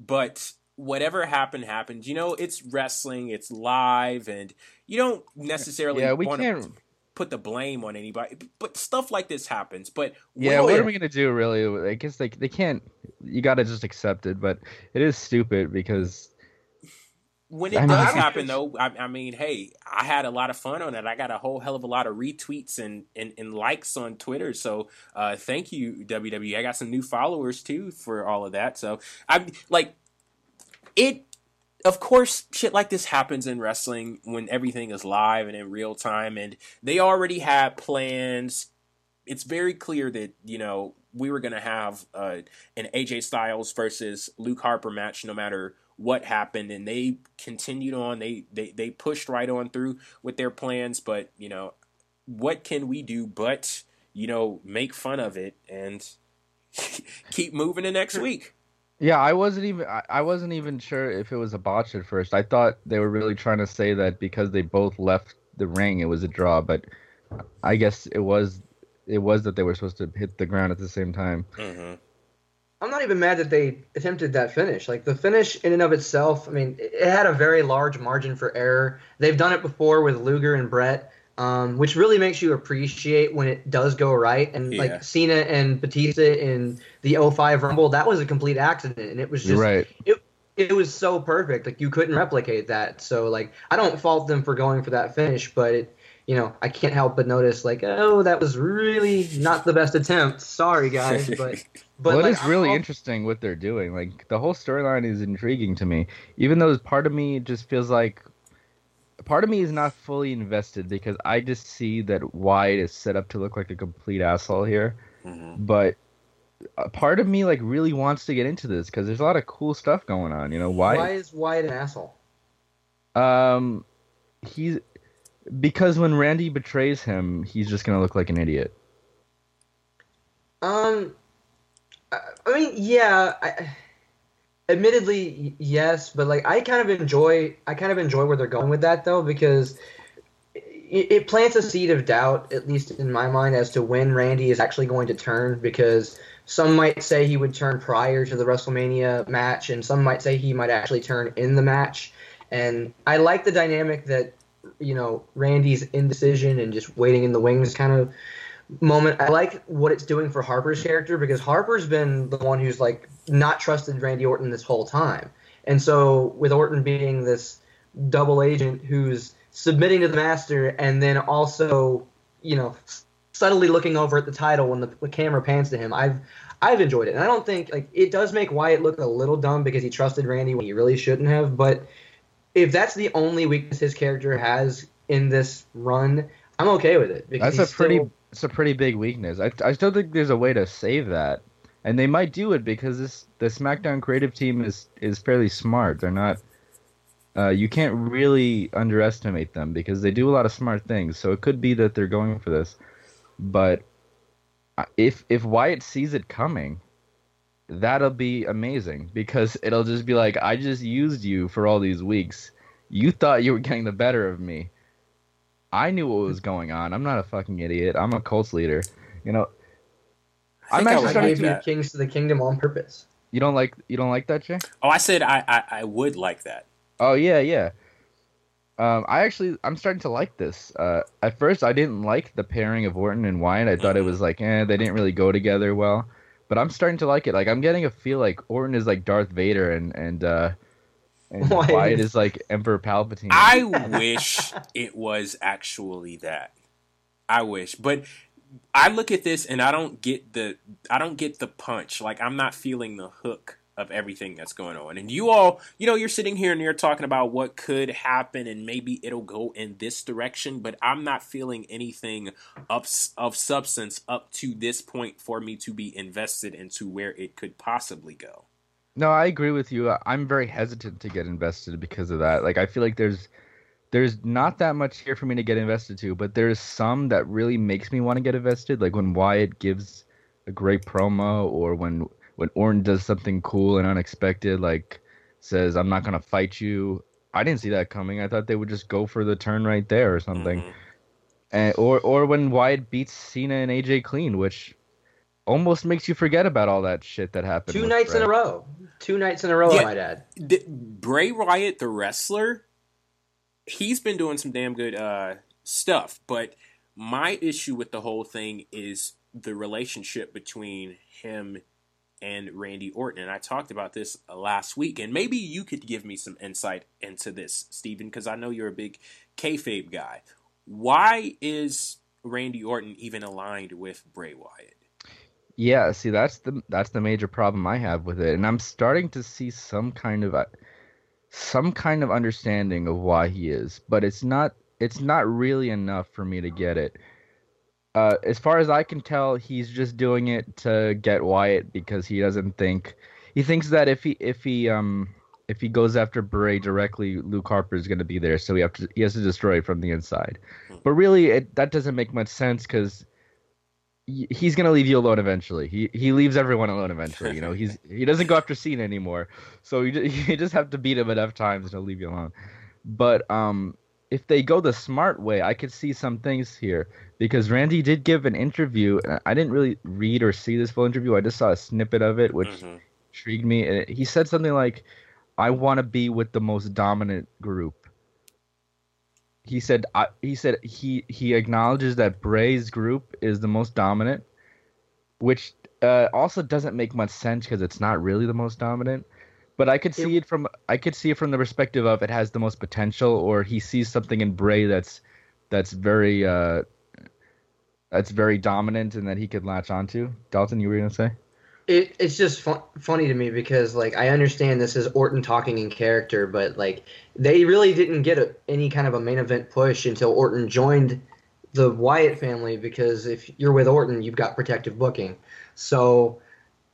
but whatever happened happened. You know, it's wrestling, it's live, and you don't necessarily yeah, we want can't. to put the blame on anybody. But stuff like this happens. But Yeah, what are we gonna do? Really? I guess they they can't. You gotta just accept it, but it is stupid because when it I does I don't happen, though, I, I mean, hey, I had a lot of fun on it. I got a whole hell of a lot of retweets and, and, and likes on Twitter. So uh, thank you, WWE. I got some new followers too for all of that. So I'm like, it. Of course, shit like this happens in wrestling when everything is live and in real time, and they already had plans. It's very clear that you know we were gonna have uh, an AJ Styles versus Luke Harper match, no matter what happened and they continued on they, they they pushed right on through with their plans but you know what can we do but you know make fun of it and (laughs) keep moving to next week yeah, I wasn't even I, I wasn't even sure if it was a botch at first. I thought they were really trying to say that because they both left the ring, it was a draw. But I guess it was it was that they were supposed to hit the ground at the same time. mm-hmm. I'm not even mad that they attempted that finish. Like the finish in and of itself, I mean, it it had a very large margin for error. They've done it before with Luger and Brett, um, which really makes you appreciate when it does go right. And Yeah. like Cena and Batista in the 05 Rumble, that was a complete accident, and it was just You're right. it was so perfect. Like you couldn't replicate that. So like I don't fault them for going for that finish, but it you know, I can't help but notice like, oh, that was really not the best attempt. Sorry guys, (laughs) but but well, like, it is really I'll- interesting what they're doing. Like the whole storyline is intriguing to me, even though part of me just feels like part of me is not fully invested because I just see that Wyatt is set up to look like a complete asshole here. Mm-hmm. But a part of me like really wants to get into this because there's a lot of cool stuff going on. You know Why why? is Wyatt an asshole? Um, he's because when Randy betrays him, he's just gonna look like an idiot. Um, I, mean, yeah. I, admittedly, yes, but like I kind of enjoy. I kind of enjoy where they're going with that though because it, it plants a seed of doubt, at least in my mind, as to when Randy is actually going to turn. Because some might say he would turn prior to the WrestleMania match, and some might say he might actually turn in the match. And I like the dynamic that you know Randy's indecision and just waiting in the wings kind of moment. I like what it's doing for Harper's character because Harper's been the one who's like not trusted Randy Orton this whole time. And so with Orton being this double agent who's submitting to the master and then also, you know, subtly looking over at the title when the, the camera pans to him, I've I've enjoyed it. And I don't think like it does make Wyatt look a little dumb because he trusted Randy when he really shouldn't have, but if that's the only weakness his character has in this run, I'm okay with it because That's a pretty still- it's a pretty big weakness. I I still think there's a way to save that, and they might do it because this the SmackDown creative team is is fairly smart. They're not. Uh, you can't really underestimate them because they do a lot of smart things. So it could be that they're going for this, but uh, if if Wyatt sees it coming, that'll be amazing because it'll just be like I just used you for all these weeks. You thought you were getting the better of me. I knew what was going on. I'm not a fucking idiot. I'm a Colts leader. You know, I I'm I actually would I starting gave like you that. kings to the kingdom on purpose. You don't like you don't like that, Jay? Oh, I said I, I, I would like that. Oh yeah, yeah. Um, I actually I'm starting to like this. Uh, at first I didn't like the pairing of Orton and Wyatt. I thought it was like, eh, they didn't really go together well. But I'm starting to like it. Like I'm getting a feel like Orton is like Darth Vader and and uh, and (laughs) Wyatt Wyatt is- is like Emperor Palpatine. I wish it was actually that. I wish, but I look at this and I don't get the I don't get the punch. Like I'm not feeling the hook of everything that's going on. And you all, you know, you're sitting here and you're talking about what could happen and maybe it'll go in this direction, but I'm not feeling anything of of substance up to this point for me to be invested into where it could possibly go. No, I agree with you. I'm very hesitant to get invested because of that. Like I feel like there's there's not that much here for me to get invested to, but there's some that really makes me want to get invested. Like when Wyatt gives a great promo, or when when Orton does something cool and unexpected, like says, "I'm not gonna fight you." I didn't see that coming. I thought they would just go for the turn right there or something. Mhm. And, or or when Wyatt beats Cena and AJ clean, which almost makes you forget about all that shit that happened. Two with nights in a row. Two nights in a row, Yeah. I might add. the, Bray Wyatt, the wrestler, he's been doing some damn good uh, stuff. But my issue with the whole thing is the relationship between him and Randy Orton. And I talked about this last week. And maybe you could give me some insight into this, Stephen, because I know you're a big kayfabe guy. Why is Randy Orton even aligned with Bray Wyatt? Yeah, see that's the that's the major problem I have with it, and I'm starting to see some kind of uh, some kind of understanding of why he is, but it's not it's not really enough for me to get it. Uh, as far as I can tell, he's just doing it to get Wyatt because he doesn't think he thinks that if he if he um if he goes after Bray directly, Luke Harper is going to be there, so he have to he has to destroy it from the inside. But really, it that doesn't make much sense because he's gonna leave you alone eventually. He he leaves everyone alone eventually. You know, he's (laughs) he doesn't go after Cena anymore. So you ju- (laughs) you just have to beat him enough times and he'll leave you alone. But um, if they go the smart way, I could see some things here because Randy did give an interview. and I didn't really read or see this full interview. I just saw a snippet of it, which Mhm. intrigued me. And He said something like, "I want to be with the most dominant group." He said, I, "He said he he acknowledges that Bray's group is the most dominant, which uh, also doesn't make much sense because it's not really the most dominant. But I could see it from I could see it from the perspective of it has the most potential, or he sees something in Bray that's that's very uh, that's very dominant and that he could latch onto. Dalton, you were gonna say? It, it's just fun, funny to me because like I understand this is Orton talking in character, but like they really didn't get a, any kind of a main event push until Orton joined the Wyatt family because if you're with Orton, you've got protective booking. So,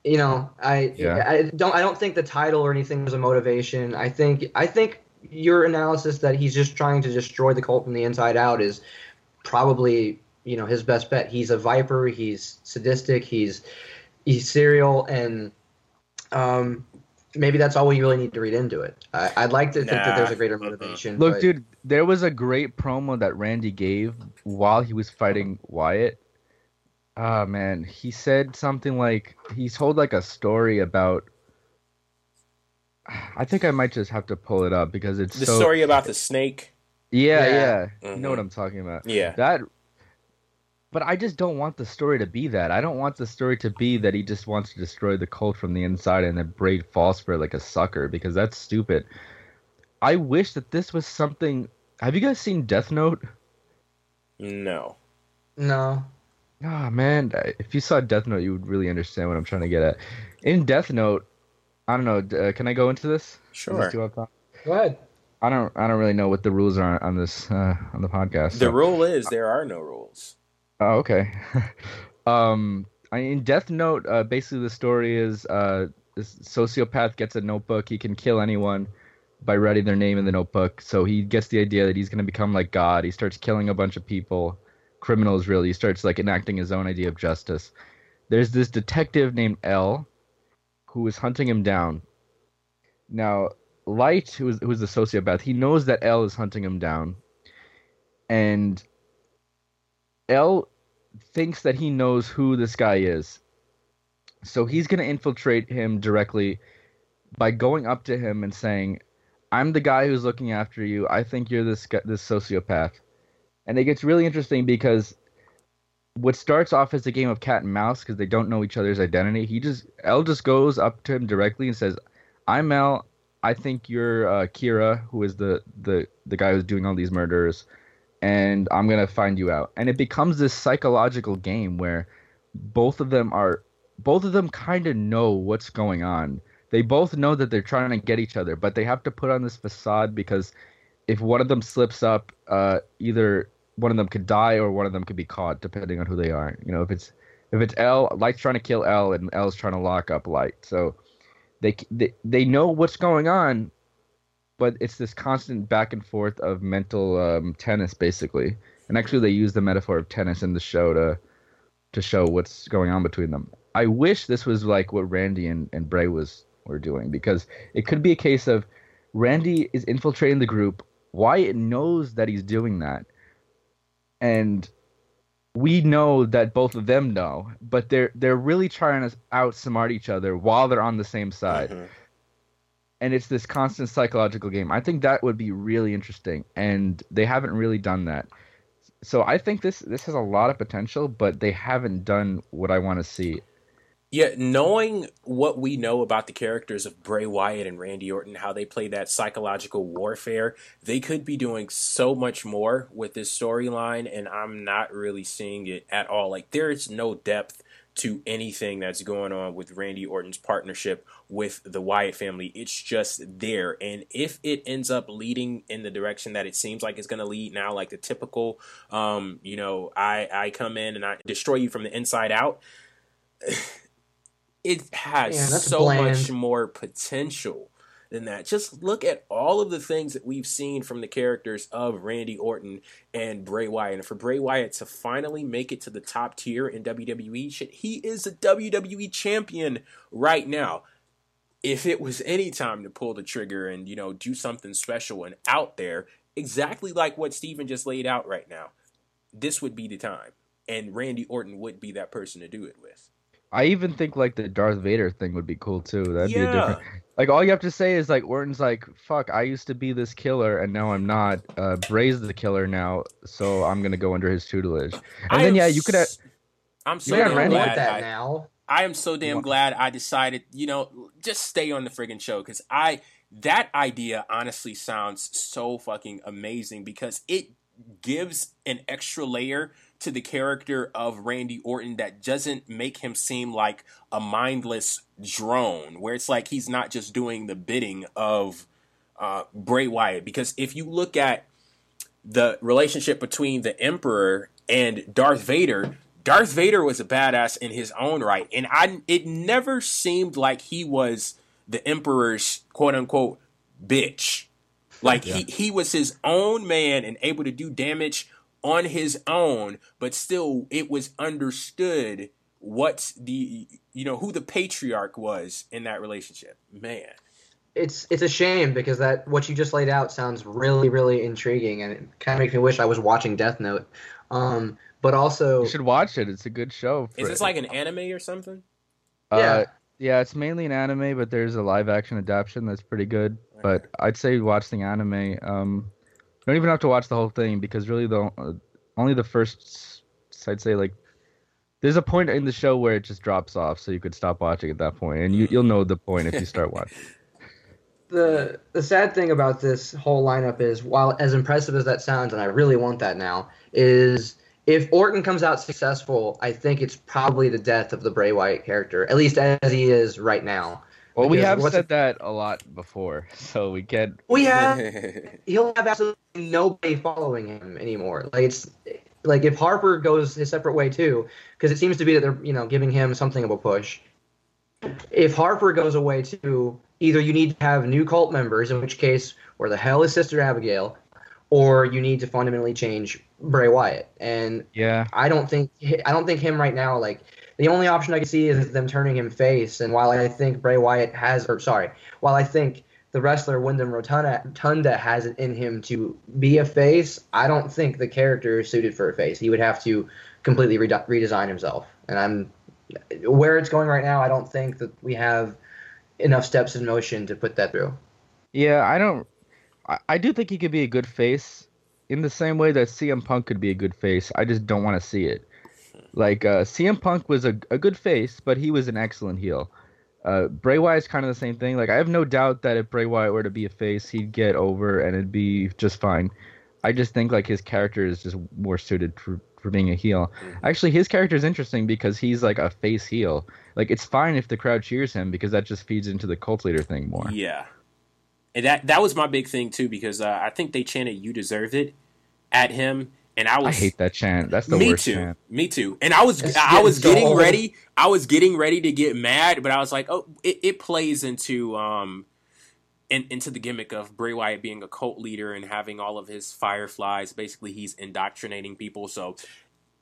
you know, I Yeah. I don't I don't think the title or anything was a motivation. I think I think your analysis that he's just trying to destroy the cult from the inside out is probably you know his best bet. He's a viper. He's sadistic. He's he's serial, and um, maybe that's all we really need to read into it. I, I'd like to think that there's a greater motivation. Look, but- dude, there was a great promo that Randy gave while he was fighting Wyatt. Ah man, he said something like he told like a story about. I think I might just have to pull it up because it's The so. story about the snake. Yeah, Yeah. yeah, you know what I'm talking about. Yeah. That. But I just don't want the story to be that. I don't want the story to be that he just wants to destroy the cult from the inside and then Bray falls for it like a sucker because that's stupid. I wish that this was something. Have you guys seen Death Note? No. no, Ah, man, if you saw Death Note, you would really understand what I'm trying to get at. In Death Note, I don't know. Uh, can I go into this? Sure. too off topic? go ahead. I don't. I don't really know what the rules are on this uh, on the podcast. The so- rule is there are no rules. Oh, okay. (laughs) um, I, in Death Note, uh, basically the story is uh, this sociopath gets a notebook. He can kill anyone by writing their name in the notebook. So he gets the idea that he's going to become like God. He starts killing a bunch of people, criminals really. He starts like enacting his own idea of justice. There's this detective named L, who is hunting him down. Now, Light, who is who's the sociopath, he knows that L is hunting him down, and L thinks that he knows who this guy is. So he's gonna infiltrate him directly by going up to him and saying, "I'm the guy who's looking after you. I think you're this this sociopath." And it gets really interesting because what starts off as a game of cat and mouse because they don't know each other's identity. He just L just goes up to him directly and says, "I'm L. I think you're uh, Kira, who is the the the guy who's doing all these murders, and I'm gonna find you out." And it becomes this psychological game where both of them are both of them kind of know what's going on. They both know that they're trying to get each other, but they have to put on this facade because if one of them slips up, uh, either one of them could die or one of them could be caught, depending on who they are. You know, if it's if it's L, Light's trying to kill L, and L's trying to lock up Light. So they they they know what's going on, but it's this constant back and forth of mental um, tennis, basically. And actually, they use the metaphor of tennis in the show to to show what's going on between them. I wish this was like what Randy and, and Bray was were doing because it could be a case of Randy is infiltrating the group. Wyatt knows that he's doing that, and we know that both of them know, but they're they're really trying to outsmart each other while they're on the same side. Mhm. And it's this constant psychological game. I think that would be really interesting, and they haven't really done that. So I think this this has a lot of potential, but they haven't done what I want to see. Yeah, knowing what we know about the characters of Bray Wyatt and Randy Orton, how they play that psychological warfare, they could be doing so much more with this storyline, and I'm not really seeing it at all. Like, there is no depth to anything that's going on with Randy Orton's partnership with the Wyatt family. It's just there. And if it ends up leading in the direction that it seems like it's going to lead now, like the typical, um, you know, I, I come in and I destroy you from the inside out. (sighs) it has Yeah, so bland. much more potential than that. Just look at all of the things that we've seen from the characters of Randy Orton and Bray Wyatt. And for Bray Wyatt to finally make it to the top tier in WWE, shit, he is a WWE champion right now. If it was any time to pull the trigger and, you know, do something special and out there, exactly like what Stephen just laid out right now, this would be the time. And Randy Orton would be that person to do it with. I even think like the Darth Vader thing would be cool too. That'd be a different. Like all you have to say is like Orton's like, "Fuck, I used to be this killer and now I'm not." Uh, Bray's the killer now, so I'm gonna go under his tutelage. And I then yeah, you could have. s- I'm so damn I glad want that I, now. I am so damn What? glad I decided, you know, just stay on the friggin' show because I that idea honestly sounds so fucking amazing because it gives an extra layer to the character of Randy Orton that doesn't make him seem like a mindless drone, where it's like he's not just doing the bidding of uh, Bray Wyatt. Because if you look at the relationship between the Emperor and Darth Vader, Darth Vader was a badass in his own right, and I it never seemed like he was the Emperor's quote unquote bitch. Like he he was his own man and able to do damage on his own, but still it was understood what the you know who the patriarch was in that relationship. Man. It's it's a shame because that what you just laid out sounds really really intriguing and it kind of makes me wish I was watching Death Note. Um, but also You should watch it. It's a good show. Is for- this like an anime or something? Uh, Yeah. yeah, it's mainly an anime, but there's a live action adaptation that's pretty good. But I'd say watch the anime. Um, you don't even have to watch the whole thing because really the uh, only the first I'd say like there's a point in the show where it just drops off, so you could stop watching at that point, and you you'll know the point if you start watching. (laughs) the the sad thing about this whole lineup is while as impressive as that sounds and I really want that now is if Orton comes out successful, I think it's probably the death of the Bray Wyatt character, at least as he is right now. Well, we have what's said that a lot before, so we can't. We have (laughs) he'll have absolutely nobody following him anymore. Like it's like if Harper goes his separate way too, because it seems to be that they're you know giving him something of a push. If Harper goes away too, either you need to have new cult members, in which case where the hell is Sister Abigail, or you need to fundamentally change Bray Wyatt. And Yeah, I don't think I don't think him right now like the only option I can see is them turning him face. And while I think Bray Wyatt has, or sorry, while I think the wrestler Wyndham Rotunda, has it in him to be a face, I don't think the character is suited for a face. He would have to completely rede- redesign himself. And I'm where it's going right now. I don't think that we have enough steps in motion to put that through. Yeah, I don't. I, I do think he could be a good face in the same way that CM Punk could be a good face. I just don't want to see it. Like uh, CM Punk was a, a good face, but he was an excellent heel. Uh, Bray Wyatt's kind of the same thing. Like I have no doubt that if Bray Wyatt were to be a face, he'd get over and it'd be just fine. I just think like his character is just more suited for for being a heel. Mm-hmm. Actually, his character is interesting because he's like a face heel. Like it's fine if the crowd cheers him because that just feeds into the cult leader thing more. Yeah, and that that was my big thing too because uh, I think they chanted "You deserve it" at him, and I was I hate that chant. That's the me worst too. chant. Me too. And I was it's I was getting old. ready. I was getting ready to get mad, but I was like, oh, it, it plays into um in, into the gimmick of Bray Wyatt being a cult leader and having all of his fireflies. Basically, he's indoctrinating people. So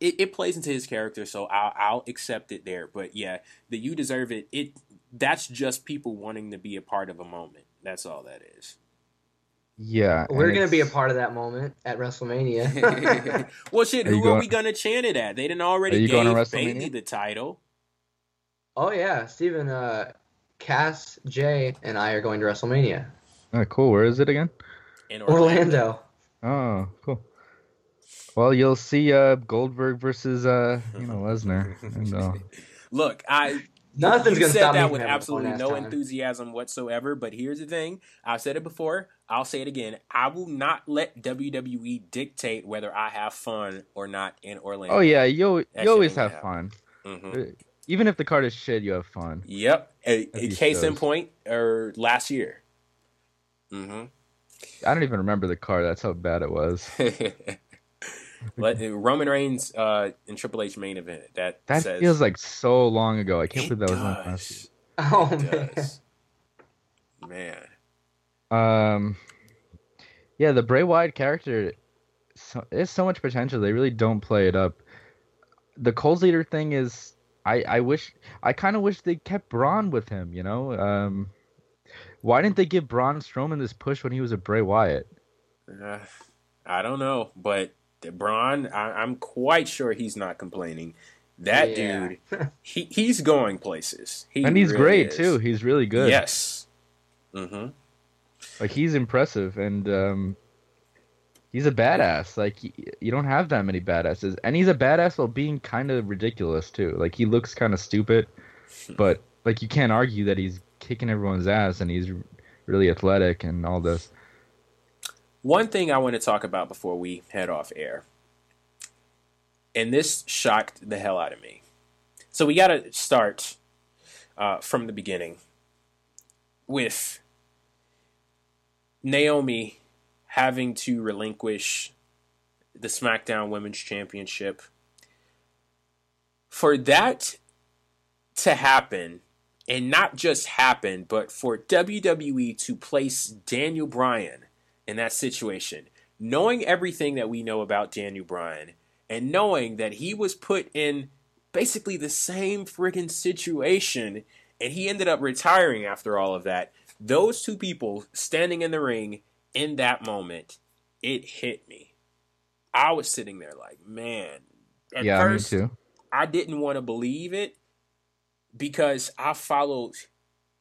it, it plays into his character. So I'll, I'll accept it there. But yeah, the you deserve it. It that's just people wanting to be a part of a moment. That's all that is. Yeah, we're gonna be a part of that moment at WrestleMania. (laughs) well, shit, who are we gonna chant it at? They didn't already gave Bayley the title. Oh yeah, Stephen, uh, Cass, Jay, and I are going to WrestleMania. Oh, cool. Where is it again? In Orlando. Orlando. Oh, cool. Well, you'll see uh, Goldberg versus uh, you know Lesnar. (laughs) And, uh... Look, I Nothing's you gonna said stop that me with absolutely no time. enthusiasm whatsoever. But here's the thing: I've said it before. I'll say it again. I will not let WWE dictate whether I have fun or not in Orlando. Oh yeah, you you always have fun. Mm-hmm. Even if the card is shit, you have fun. Yep. A, a case shows. in point, or last year. Mm-hmm. I don't even remember the card. That's how bad it was. (laughs) But Roman Reigns uh, in Triple H main event. That that says, feels like so long ago. I can't believe that does. was last year. Oh man. man. Um. Yeah, the Bray Wyatt character so, there's so much potential. They really don't play it up. The Cold Leader thing is, I I wish I kind of wish they kept Braun with him. You know, um, why didn't they give Braun Strowman this push when he was a Bray Wyatt? Uh, I don't know, but Braun, I, am quite sure he's not complaining. That yeah. dude, (laughs) he he's going places. He and he's really great is. too. He's really good. Yes. Mm-hmm. Like he's impressive, and um, he's a badass. Like you don't have that many badasses, and he's a badass while being kind of ridiculous too. Like he looks kind of stupid, but like you can't argue that he's kicking everyone's ass and he's really athletic and all this. One thing I want to talk about before we head off air, and this shocked the hell out of me. So we got to start uh, from the beginning with Naomi having to relinquish the SmackDown Women's Championship. For that to happen, and not just happen, but for WWE to place Daniel Bryan in that situation, knowing everything that we know about Daniel Bryan and knowing that he was put in basically the same friggin' situation and he ended up retiring after all of that, those two people standing in the ring in that moment, it hit me. I was sitting there like, man. At yeah, first, me too. I didn't want to believe it because I followed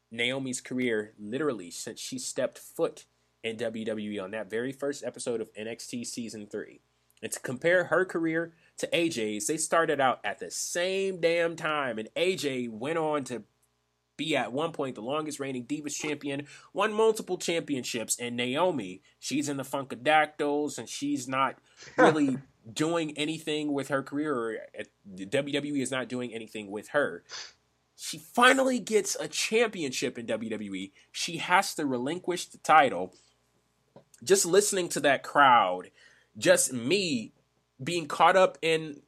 Naomi's career literally since she stepped foot in WWE on that very first episode of NXT season three. And to compare her career to AJ's, they started out at the same damn time, and AJ went on to be at one point the longest reigning Divas champion, won multiple championships, and Naomi, she's in the Funkadactyls, and she's not really (laughs) doing anything with her career, or uh, WWE is not doing anything with her. She finally gets a championship in WWE. She has to relinquish the title just listening to that crowd, just me being caught up in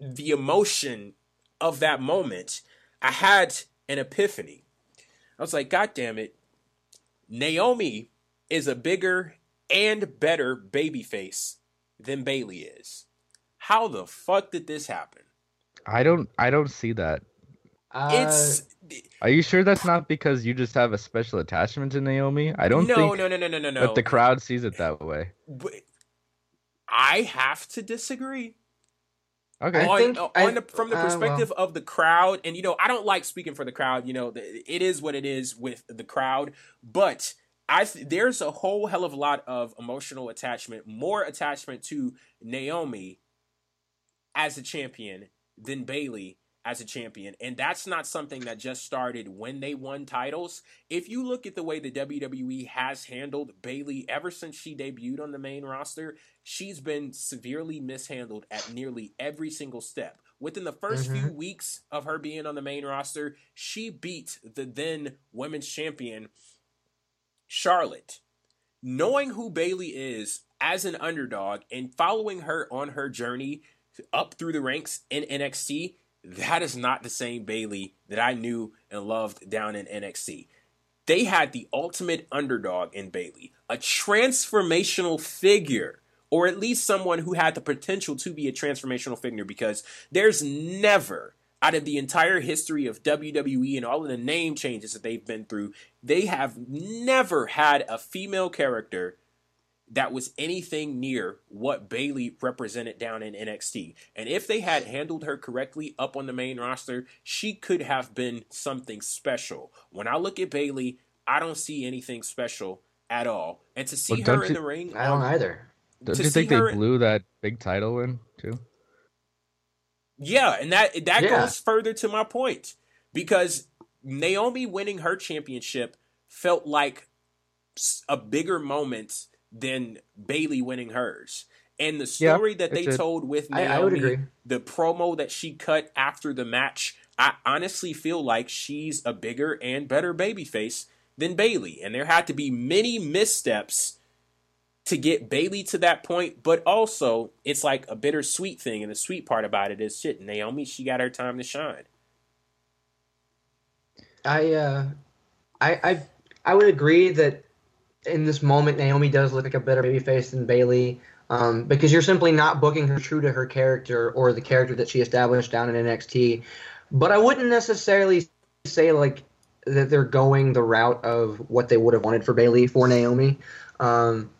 the emotion of that moment, I had an epiphany. I was like, God damn it. Naomi is a bigger and better babyface than Bayley is. How the fuck did this happen? I don't I don't see that. Uh, It's Are you sure that's not because you just have a special attachment to Naomi? I don't no, think no, no, no, no, no, no. that the crowd sees it that way. But I have to disagree. Okay. I on, think on I- the, from the uh, well. perspective of the crowd, and you know, I don't like speaking for the crowd. You know, it is what it is with the crowd, but I th- there's a whole hell of a lot of emotional attachment, more attachment to Naomi as a champion than Bayley as a champion, and that's not something that just started when they won titles. If you look at the way the WWE has handled Bayley ever since she debuted on the main roster, she's been severely mishandled at nearly every single step. Within the 1st Mhm. few weeks of her being on the main roster, she beat the then women's champion Charlotte. Knowing who Bayley is as an underdog and following her on her journey up through the ranks in NXT, that is not the same Bayley that I knew and loved down in NXT. They had the ultimate underdog in Bayley, a transformational figure, or at least someone who had the potential to be a transformational figure because there's never out of the entire history of WWE and all of the name changes that they've been through, they have never had a female character that was anything near what Bayley represented down in NXT. And if they had handled her correctly up on the main roster, she could have been something special. When I look at Bayley, I don't see anything special at all. And to see Well, her in you- the ring, I don't on- either. Don't to you think they her- blew that big title win too? Yeah, and that that Yeah. goes further to my point because Naomi winning her championship felt like a bigger moment than Bayley winning hers. And the Yeah, story that they did. told with I, Naomi, I would agree. the promo that she cut after the match, I honestly feel like she's a bigger and better babyface than Bayley. And there had to be many missteps to get Bayley to that point, but also it's like a bittersweet thing. And the sweet part about it is shit, Naomi, she got her time to shine. I uh, I I I would agree that in this moment Naomi does look like a better babyface than Bayley. Um, because you're simply not booking her true to her character or the character that she established down in NXT. But I wouldn't necessarily say like that they're going the route of what they would have wanted for Bayley for Naomi. Um,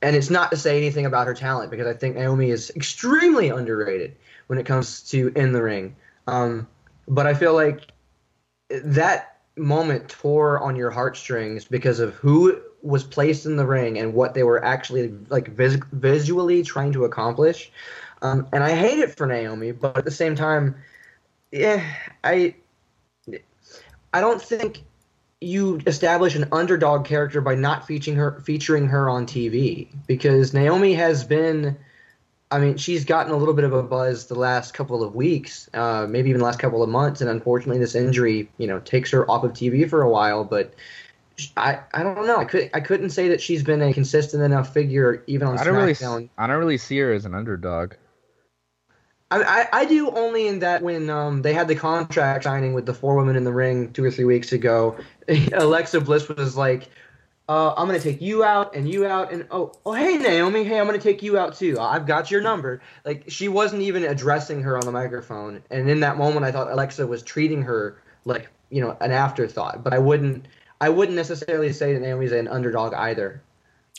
and it's not to say anything about her talent because I think Naomi is extremely underrated when it comes to in the ring. Um, but I feel like that moment tore on your heartstrings because of who was placed in the ring and what they were actually like vis- visually trying to accomplish. Um, and I hate it for Naomi, but at the same time, yeah, I I don't think you establish an underdog character by not featuring her featuring her on TV because Naomi has been I mean, she's gotten a little bit of a buzz the last couple of weeks, uh, maybe even the last couple of months, and unfortunately, this injury, you know, takes her off of TV for a while. But I, I don't know. I could, I couldn't say that she's been a consistent enough figure even on I don't really, SmackDown. I don't really see her as an underdog. I, I, I do only in that when um, they had the contract signing with the four women in the ring two or three weeks ago, (laughs) Alexa Bliss was like, uh, "I'm gonna take you out and you out and oh oh hey Naomi hey I'm gonna take you out too I've got your number." Like she wasn't even addressing her on the microphone, and in that moment I thought Alexa was treating her like you know an afterthought. But I wouldn't I wouldn't necessarily say that Naomi's an underdog either.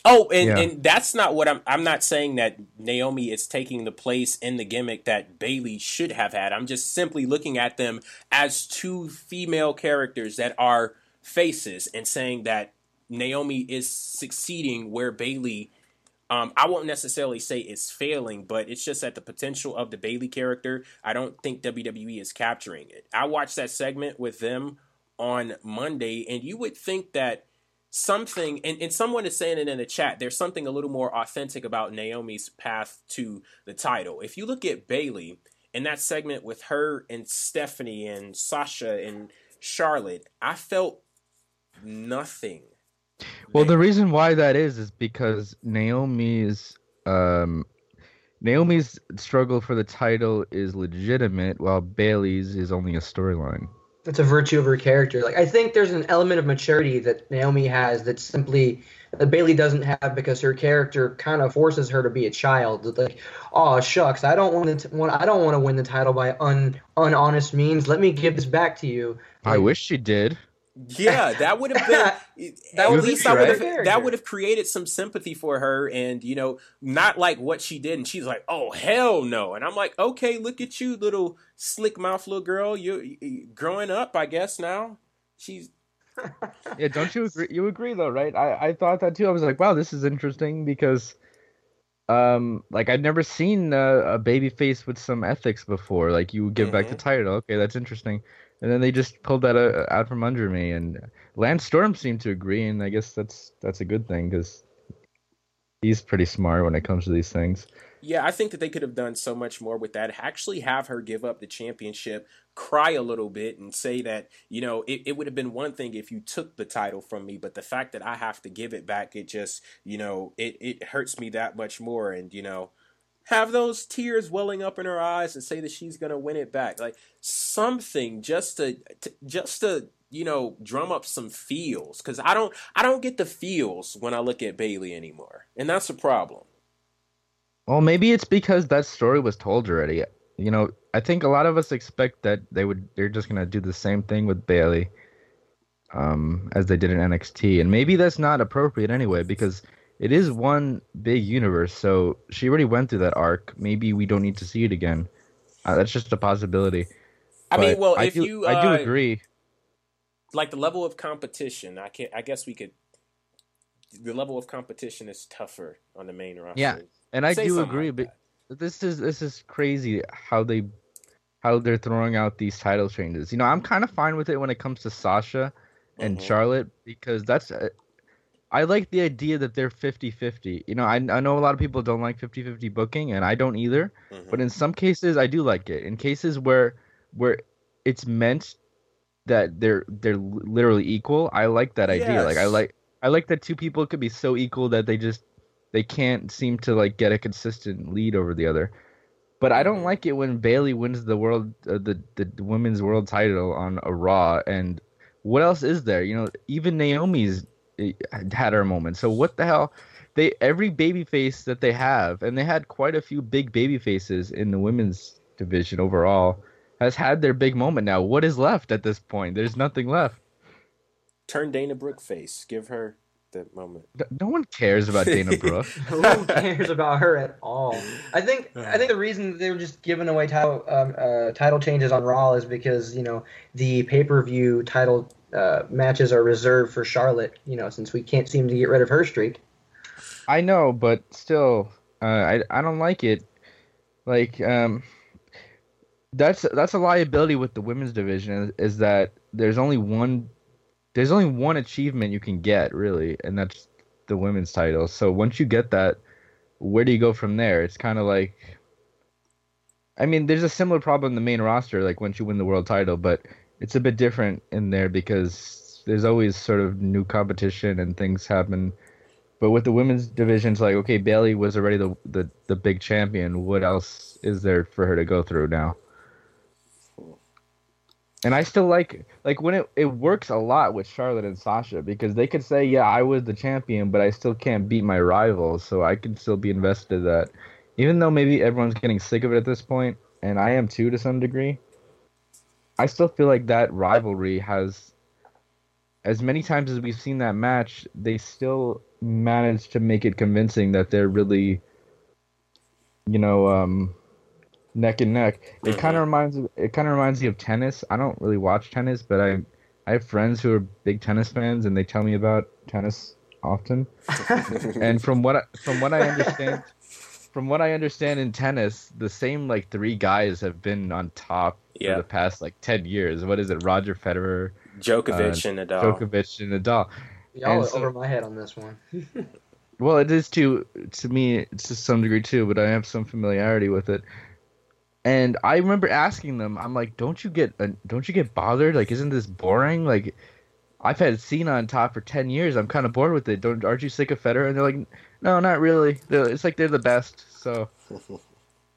Oh, and, Yeah. and that's not what I'm. I'm not saying that Naomi is taking the place in the gimmick that Bayley should have had. I'm just simply looking at them as two female characters that are faces and saying that Naomi is succeeding where Bayley. Um, I won't necessarily say is failing, but it's just that the potential of the Bayley character, I don't think WWE is capturing it. I watched that segment with them on Monday, and you would think that something and, and someone is saying it in the chat there's something a little more authentic about naomi's path to the title if you look at bayley in that segment with her and stephanie and sasha and charlotte i felt nothing Well, the reason why that is is because Naomi's um Naomi's struggle for the title is legitimate, while Bayley's is only a storyline. It's a virtue of her character. Like I think there's an element of maturity that Naomi has that simply that Bayley doesn't have because her character kind of forces her to be a child. Like, oh shucks, I don't want to want I don't want to win the title by un unhonest means. Let me give this back to you. I wish she did. Yeah, that would have been (laughs) That at would be least I would have right. that would have created some sympathy for her and you know, not like what she did and she's like, "Oh, hell no." And I'm like, "Okay, look at you little slick mouth little girl. You you growing up, I guess now." She's (laughs) Yeah, don't you agree? You agree though, right? I I thought that too. I was like, wow, this is interesting because, um, like I'd never seen a, a baby face with some ethics before. Like you give back the title, okay, that's interesting. And then they just pulled that uh, out from under me, and Lance Storm seemed to agree, and I guess that's that's a good thing because he's pretty smart when it comes to these things. Yeah, I think that they could have done so much more with that. Actually, have her give up the championship, cry a little bit, and say that, you know, it, it would have been one thing if you took the title from me, but the fact that I have to give it back, it just, you know, it, it hurts me that much more. And, you know, have those tears welling up in her eyes and say that she's going to win it back. Like something just to, to just to, you know, drum up some feels. Cause I don't, I don't get the feels when I look at Bayley anymore. And that's a problem. Well, maybe it's because that story was told already. You know, I think a lot of us expect that they would they're just gonna do the same thing with Bayley, um, as they did in NXT, and maybe that's not appropriate anyway because it is one big universe. So she already went through that arc. Maybe we don't need to see it again. Uh, that's just a possibility. I mean, well, I if do, you, I do uh, agree. like the level of competition, I can I guess we could. The level of competition is tougher on the main roster. Yeah, And I Say do agree, like but this is this is crazy how they how they're throwing out these title changes. You know, I'm kind of fine with it when it comes to Sasha and Mhm. Charlotte because that's uh, I like the idea that they're 50-50. You know, I I know a lot of people don't like 50-50 booking and I don't either, Mhm. but in some cases I do like it. In cases where where it's meant that they're they're literally equal, I like that idea. Like I like I like that two people could be so equal that they just they can't seem to like get a consistent lead over the other. But I don't Mhm. like it when Bayley wins the world uh, the, the women's world title on a Raw and what else is there? You know, even Naomi's had her moment. So what the hell? They every baby face that they have, and they had quite a few big baby faces in the women's division overall, has had their big moment. Now, what is left at this point? There's nothing left. Turn Dana Brooke face. Give her the moment. No- No one cares about Dana (laughs) Brooke. (laughs) Who cares about her at all? I think I think the reason they were just giving away title um, uh, title changes on Raw is because you know the pay per view title uh, matches are reserved for Charlotte. You know, since we can't seem to get rid of her streak. I know, but still, uh, I I don't like it. Like, um, that's that's a liability with the women's division is, is that there's only one there's only one achievement you can get really, and that's the women's title. So once you get that, where do you go from there? It's kind of like, I mean, there's a similar problem in the main roster, like once you win the world title, but it's a bit different in there because there's always sort of new competition and things happen. But with the women's division, it's like, okay, Bayley was already the, the, the big champion. What else is there for her to go through now? And I still like like when it, it works a lot with Charlotte and Sasha because they could say, Yeah, I was the champion, but I still can't beat my rival, so I can still be invested in that. Even though maybe everyone's getting sick of it at this point, and I am too to some degree, I still feel like that rivalry has as many times as we've seen that match, they still managed to make it convincing that they're really you know, um neck and neck. It kind Mhm. of reminds it kind of reminds me of tennis. I don't really watch tennis, but I I have friends who are big tennis fans, and they tell me about tennis often. (laughs) And from what I, from what I understand, from what I understand in tennis, the same like three guys have been on top Yeah. for the past like ten years. What is it? Roger Federer, Djokovic and Nadal. Djokovic, and Nadal. Y'all And are so- over my head on this one. (laughs) Well, it is to to me to some degree too, but I have some familiarity with it. And I remember asking them, I'm like, "Don't you get uh, don't you get bothered? Like, isn't this boring? Like, I've had Cena on top for ten years. I'm kind of bored with it. Don't aren't you sick of Federer?" And they're like, "No, not really. They're, it's like they're the best." So (laughs)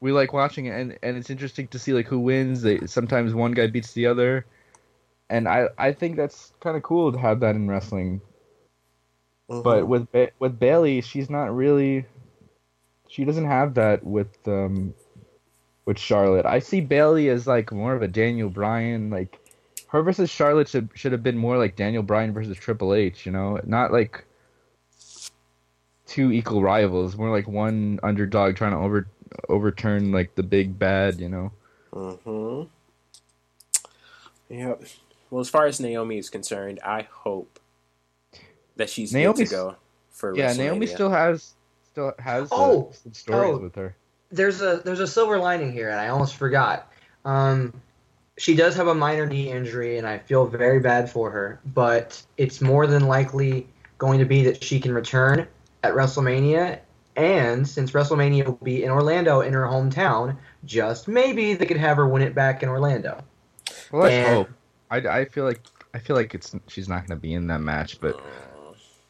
we like watching it, and and it's interesting to see like who wins. They sometimes one guy beats the other. and I I think that's kind of cool to have that in wrestling. Mm-hmm. But with ba- with Bayley, she's not really. She doesn't have that with um, with Charlotte. I see Bayley as like more of a Daniel Bryan. Like her versus Charlotte should should have been more like Daniel Bryan versus Triple H. You know, not like two equal rivals. More like one underdog trying to over overturn like the big bad. You know. Mm-hmm. Yep. Well, as far as Naomi is concerned, I hope that she's good to go for Yeah, Naomi still has still has uh, Oh, some stories oh. with her. There's a there's a silver lining here, and I almost forgot. Um, she does have a minor knee injury, and I feel very bad for her. But it's more than likely going to be that she can return at WrestleMania. And since WrestleMania will be in Orlando, in her hometown, just maybe they could have her win it back in Orlando. Well, let's hope. I, I feel like I feel like it's she's not going to be in that match, but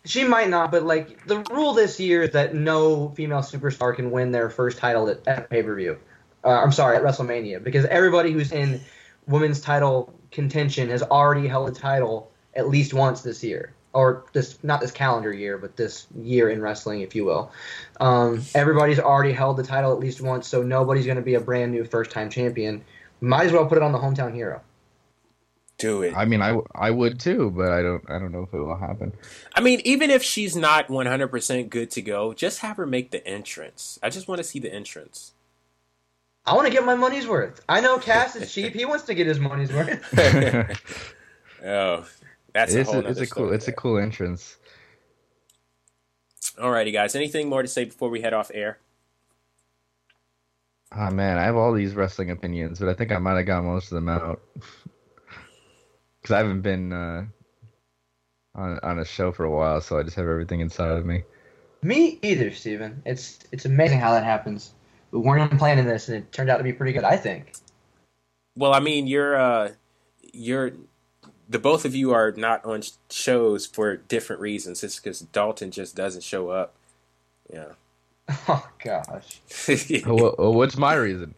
She might not, but like the rule this year is that no female superstar can win their first title at, at pay per view. Uh, I'm sorry, at WrestleMania, because everybody who's in women's title contention has already held a title at least once this year, or this not this calendar year, but this year in wrestling, if you will. Um, everybody's already held the title at least once, so nobody's going to be a brand new first time champion. Might as well put it on the hometown hero. Do it. I mean I, I would too, but I don't I don't know if it will happen. I mean, even if she's not 100% good to go, just have her make the entrance. I just want to see the entrance. I want to get my money's worth. I know Cass is (laughs) cheap; he wants to get his money's worth. (laughs) (laughs) Oh, that's a it's whole a, it's a cool story it's a cool entrance. Alrighty, guys. Anything more to say before we head off air? Oh man, I have all these wrestling opinions, but I think I might have got most of them out because I haven't been uh, on on a show for a while, so I just have everything inside of me. Me either, Stephen. It's it's amazing how that happens. We weren't even planning this, and it turned out to be pretty good. I think. Well, I mean, you're uh, you're the both of you are not on shows for different reasons. It's because Dalton just doesn't show up. Yeah. (laughs) Oh gosh, (laughs) wha- what's my reason?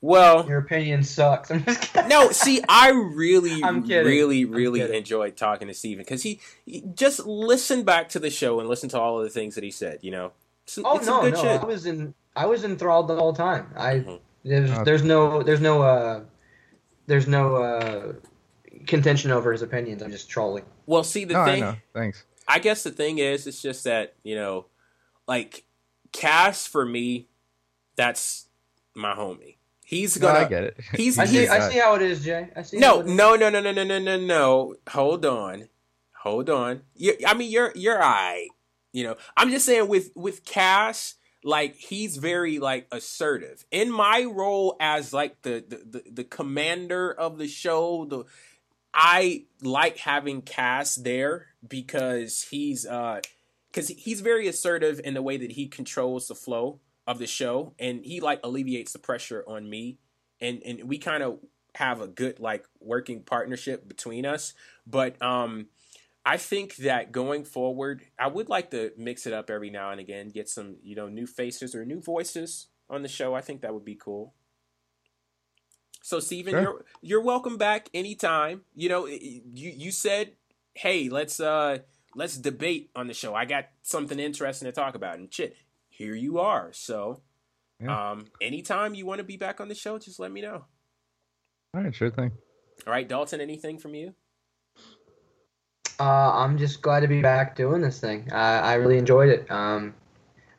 Well, your opinion sucks. (laughs) I'm just kidding. no, see, I really, (laughs) I'm kidding. really, I'm really enjoyed talking to Stephen because he, he just listen back to the show and listen to all of the things that he said. You know, it's, Oh it's no, good no, shit. I was in I was enthralled the whole time. I Mhm. there's Okay. there's no there's no uh there's no uh contention over his opinions. I'm just trolling. Well, see, the no, I thing, know. Thanks. I guess the thing is, it's just that you know, like Cass for me, that's my homie. He's gonna. I get it. (laughs) he's- I He's see a I see how it is, Jay. I see. No, how it is. no, no, no, no, no, no, no, no. Hold on, hold on. You, I mean, you're you're alright. You know, I'm just saying with with Cass, like he's very like assertive. In my role as like the the the, the commander of the show, the I like having Cass there because he's uh because he's very assertive in the way that he controls the flow of the show and he like alleviates the pressure on me. And and we kind of have a good like working partnership between us. But um I think that going forward I would like to mix it up every now and again get some you know new faces or new voices on the show. I think that would be cool. So Stephen Sure. you're you're welcome back anytime. You know you you said hey let's uh let's debate on the show. I got something interesting to talk about. And shit here you are so Yeah. um anytime you want to be back on the show just let me know All right, sure thing. all right, Dalton, anything from you? Uh, I'm just glad to be back doing this thing. I, I really enjoyed it. Um,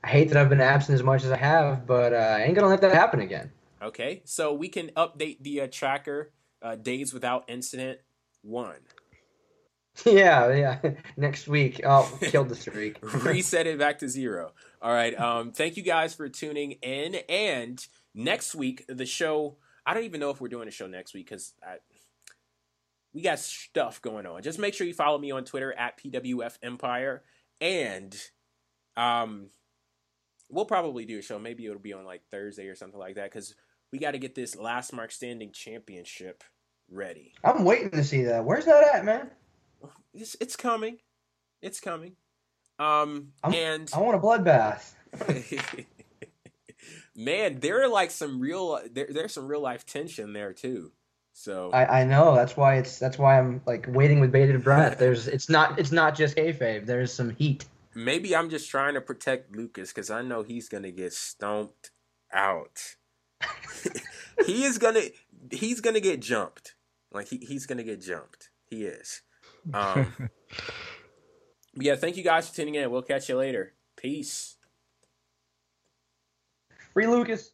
I hate that I've been absent as much as I have, but uh, I ain't gonna let that happen again. Okay, so we can update the uh, tracker uh, days without incident one. (laughs) yeah, yeah. (laughs) Next week, oh, killed the streak. (laughs) Reset it back to zero. All right. Um, thank you guys for tuning in. And next week, the show. I don't even know if we're doing a show next week because we got stuff going on. Just make sure you follow me on Twitter at PWF Empire, and um, we'll probably do a show. Maybe it'll be on like Thursday or something like that because we got to get this last mark standing championship ready. I'm waiting to see that. Where's that at, man? It's it's coming, it's coming. Um, I'm- and I want a bloodbath. (laughs) man, there are like some real there, there's some real life tension there too. So I, I know that's why it's that's why I'm like waiting with bated breath. There's it's not it's not just kayfabe. There's some heat. maybe I'm just trying to protect Lucas because I know he's gonna get stomped out. (laughs) he is gonna he's gonna get jumped. Like he, he's gonna get jumped. He is. Um, (laughs) but yeah, thank you guys for tuning in. We'll catch you later. Peace. Free Lucas.